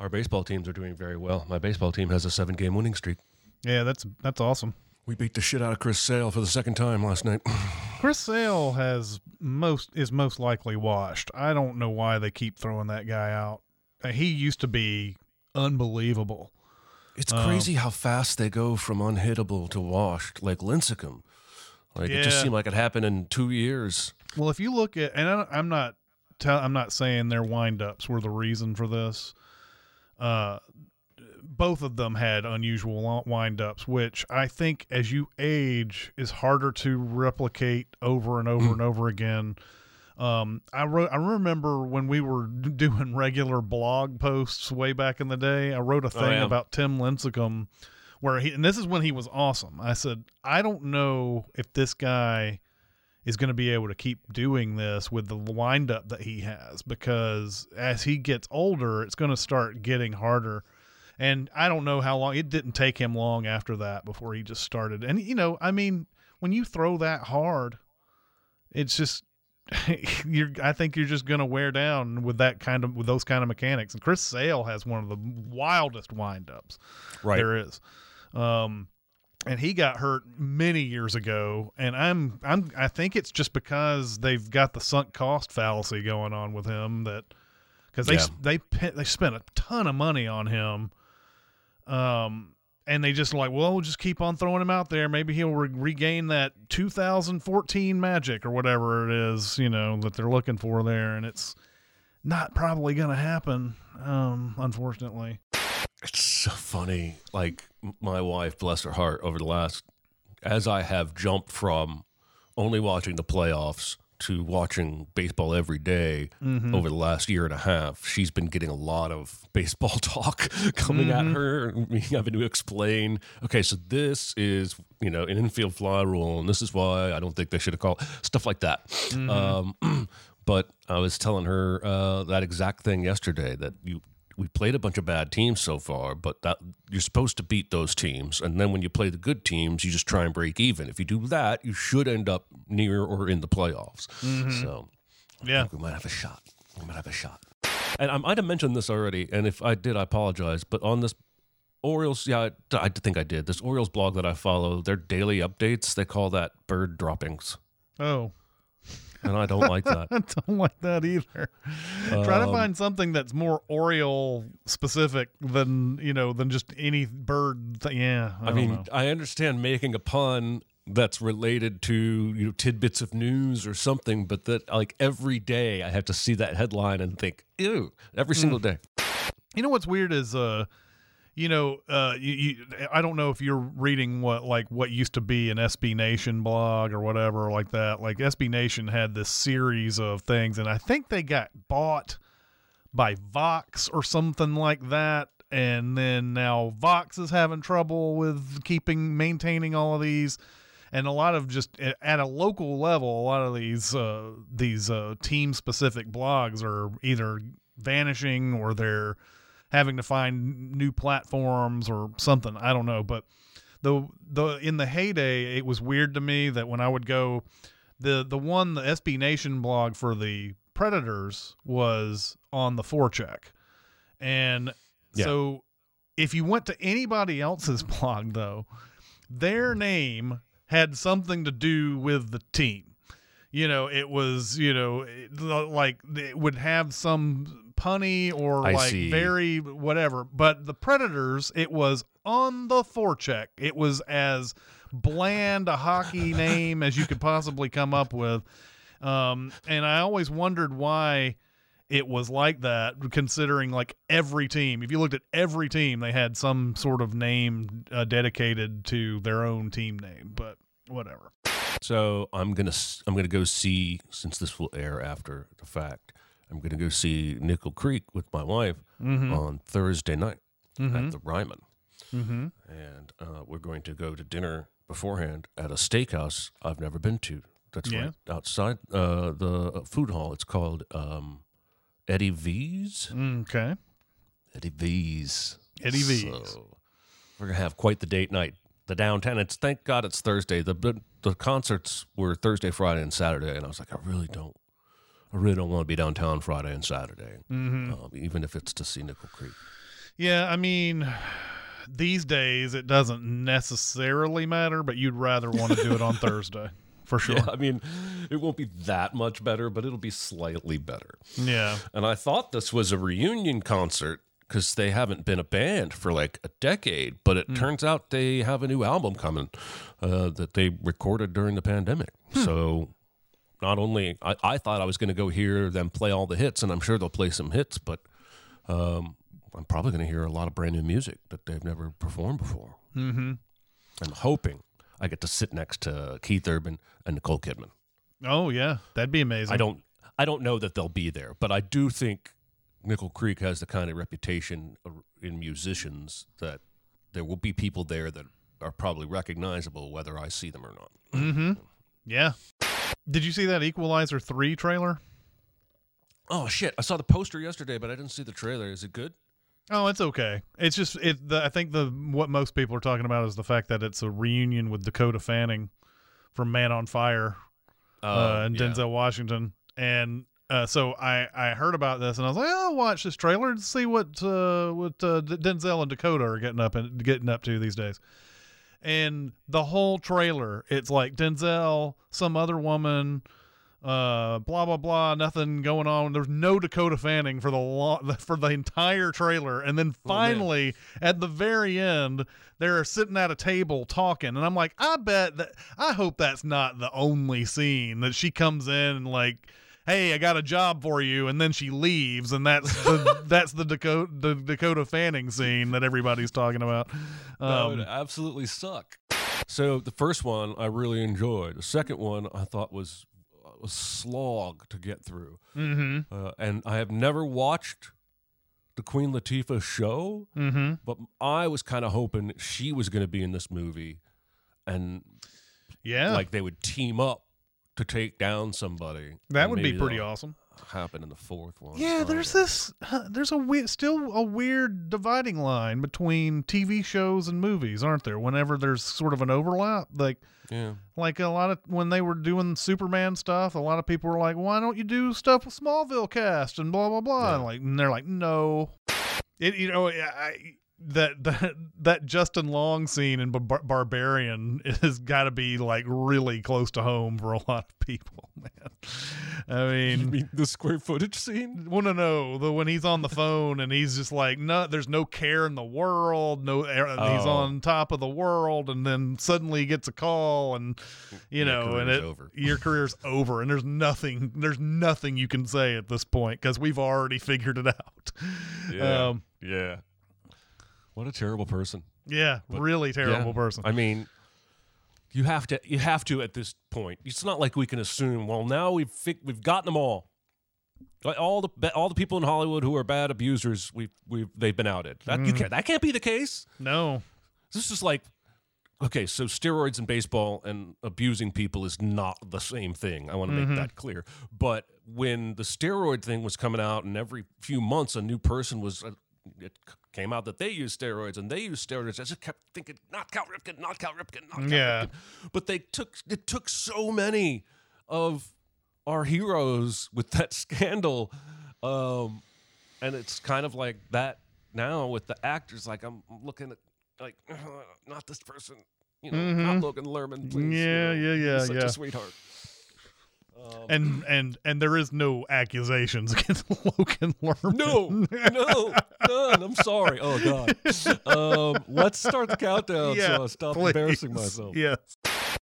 Our baseball teams are doing very well. My baseball team has a seven game winning streak. Yeah, that's that's awesome. We beat the shit out of Chris Sale for the second time last night. Chris Sale has most is most likely washed. I don't know why they keep throwing that guy out. Uh, He used to be unbelievable. It's Um, crazy how fast they go from unhittable to washed, like Lincecum. Like it just seemed like it happened in two years. Well, if you look at, and I, I'm not, tell, I'm not saying their windups were the reason for this. Uh, both of them had unusual windups, which I think as you age is harder to replicate over and over and over again. Um, I wrote, I remember when we were doing regular blog posts way back in the day. I wrote a thing yeah. about Tim Lincecum, where he, and this is when he was awesome. I said, I don't know if this guy is going to be able to keep doing this with the windup that he has because as he gets older, it's going to start getting harder. And I don't know how long it didn't take him long after that before he just started. And you know, I mean, when you throw that hard, it's just you're I think you're just going to wear down with that kind of with those kind of mechanics. And Chris Sale has one of the wildest windups Right. there is. Um, and he got hurt many years ago. And I'm I'm I think it's just because they've got the sunk cost fallacy going on with him that because they Yeah. they they spent a ton of money on him. Um, and they just like, well, we'll just keep on throwing him out there. Maybe he'll re- regain that 2014 magic or whatever it is, you know, that they're looking for there. And it's not probably going to happen, um, unfortunately. It's so funny. Like my wife, bless her heart, over the last, as I have jumped from only watching the playoffs to watching baseball every day over the last year and a half, she's been getting a lot of baseball talk coming at her, me having to explain. Okay, so this is you know an infield fly rule, and this is why I don't think they should have called stuff like that. Um, but I was telling her uh, that exact thing yesterday that you we played a bunch of bad teams so far, but that you're supposed to beat those teams, and then when you play the good teams, you just try and break even. If you do that, you should end up near or in the playoffs. Mm-hmm. So I Yeah. we might have a shot. We might have a shot. And I might have mentioned this already, and if I did, I apologize. But on this Orioles, yeah, I, I think I did. This Orioles blog that I follow, their daily updates, they call that bird droppings, Oh, and I don't like that. I don't like that either. Try to Um, find something that's more Oriole specific than you know than just any bird. Th- yeah, I, I mean, know. I understand making a pun that's related to you know tidbits of news or something, but that like every day I have to see that headline and think, ew, every Hmm. single day. You know what's weird is uh you know uh you, you I don't know if you're reading what like what used to be an SB Nation blog or whatever like that. Like SB Nation had this series of things and I think they got bought by Vox or something like that and then now Vox is having trouble with keeping maintaining all of these and a lot of just at a local level a lot of these uh these uh team specific blogs are either vanishing or they're having to find new platforms or something. I don't know but the the in the heyday it was weird to me that when i would go the the one the sb nation blog for the predators was on the forecheck. And Yeah. so if you went to anybody else's blog though their name had something to do with the team. You know it was you know like it would have some punny or I like see. very whatever but the predators it was on the forecheck it was as bland a hockey name as you could possibly come up with um, and i always wondered why it was like that considering like every team if you looked at every team they had some sort of name uh, dedicated to their own team name but whatever So I'm gonna I'm gonna go see since this will air after the fact. I'm gonna go see Nickel Creek with my wife Mm-hmm. on Thursday night at the Ryman, mm-hmm. and uh, we're going to go to dinner beforehand at a steakhouse I've never been to. That's Yeah. right outside uh, the food hall. It's called um, Eddie V's. okay Eddie V's. Eddie V's. So we're gonna have quite the date night. The downtown. It's thank God it's Thursday. The the, the concerts were Thursday, Friday, and Saturday, and I was like, I really don't, I really don't want to be downtown Friday and Saturday, mm-hmm. um, even if it's to see Nickel Creek. yeah i mean these days it doesn't necessarily matter but you'd rather want to do it on thursday for sure Yeah, I mean, it won't be that much better, but it'll be slightly better. yeah And I thought this was a reunion concert because they haven't been a band for like a decade, but it turns out they have a new album coming uh, that they recorded during the pandemic. So not only I, I thought I was going to go hear them play all the hits, and I'm sure they'll play some hits, but um, I'm probably going to hear a lot of brand new music that they've never performed before. mm-hmm. I'm hoping I get to sit next to Keith Urban and Nicole Kidman. oh yeah that'd be amazing I don't I don't know that they'll be there, but I do think Nickel Creek has the kind of reputation in musicians that there will be people there that are probably recognizable whether I see them or not. mm-hmm yeah did you see that equalizer 3 trailer Oh shit! I saw the poster yesterday, but I didn't see the trailer. Is it good? Oh, it's okay. It's just it. The, I think the what most people are talking about is the fact that it's a reunion with Dakota Fanning from Man on Fire uh, and Oh, yeah. Denzel Washington, and uh, so I I heard about this and I was like, oh, I'll watch this trailer and see what uh, what uh, Denzel and Dakota are getting up and getting up to these days. And the whole trailer, it's like Denzel, some other woman, uh, blah blah blah, nothing going on. There's no Dakota Fanning for the lo- for the entire trailer, and then Oh, finally at the very end, they're sitting at a table talking, and I'm like, I bet that I hope that's not the only scene that she comes in and like. Hey, I got a job for you, and then she leaves, and that's the that's the Dakota the Dakota Fanning scene that everybody's talking about. that would Um, absolutely suck. So the first one I really enjoyed. The second one I thought was a slog to get through. mm-hmm, Uh, and I have never watched the Queen Latifah show, mm-hmm. but I was kind of hoping she was going to be in this movie, and Yeah, like they would team up to take down somebody. that And would be pretty awesome. Happen in the fourth one. Yeah, there's this. Uh, there's a weird, still a weird dividing line between TV shows and movies, aren't there? Whenever there's sort of an overlap, like Yeah. like a lot of when they were doing Superman stuff, a lot of people were like, "Why don't you do stuff with Smallville cast and blah blah blah?" Yeah. And like, and they're like, "No." It you know I, that that that Justin Long scene in Bar- Barbarian has got to be like really close to home for a lot of people, man. I mean, mean the square footage scene? want to know the when he's on the phone and he's just like no there's no care in the world no air, he's Oh. on top of the world and then suddenly he gets a call and you Your know and it over. your career's over and there's nothing there's nothing you can say at this point because we've already figured it out Yeah. um yeah. What a terrible person. yeah But- really terrible Yeah. person I mean, you have to. You have to at this point. It's not like we can assume. Well, now we've fi- we've gotten them all. Like, All the all the people in Hollywood who are bad abusers, we've we've they've been outed. That Mm-hmm. you can't. That can't be the case. no This is like. Okay, so steroids in baseball and abusing people is not the same thing. I want to Mm-hmm. make that clear. But when the steroid thing was coming out, and every few months a new person was, uh, it came out that they used steroids and they used steroids. I just kept thinking, not Cal Ripken, not Cal Ripken, not Cal Yeah. Ripken. But they took it took so many of our heroes with that scandal, um, and it's kind of like that now with the actors. Like I'm looking at like not this person, you know, not Logan Lerman, please. you Mm-hmm. Yeah, know, yeah, yeah, such yeah. a sweetheart. And and and there is no accusations against Logan Lerman No, no, none. I'm sorry. Oh God. Um, let's start the countdown so I stop please. embarrassing myself. Yes.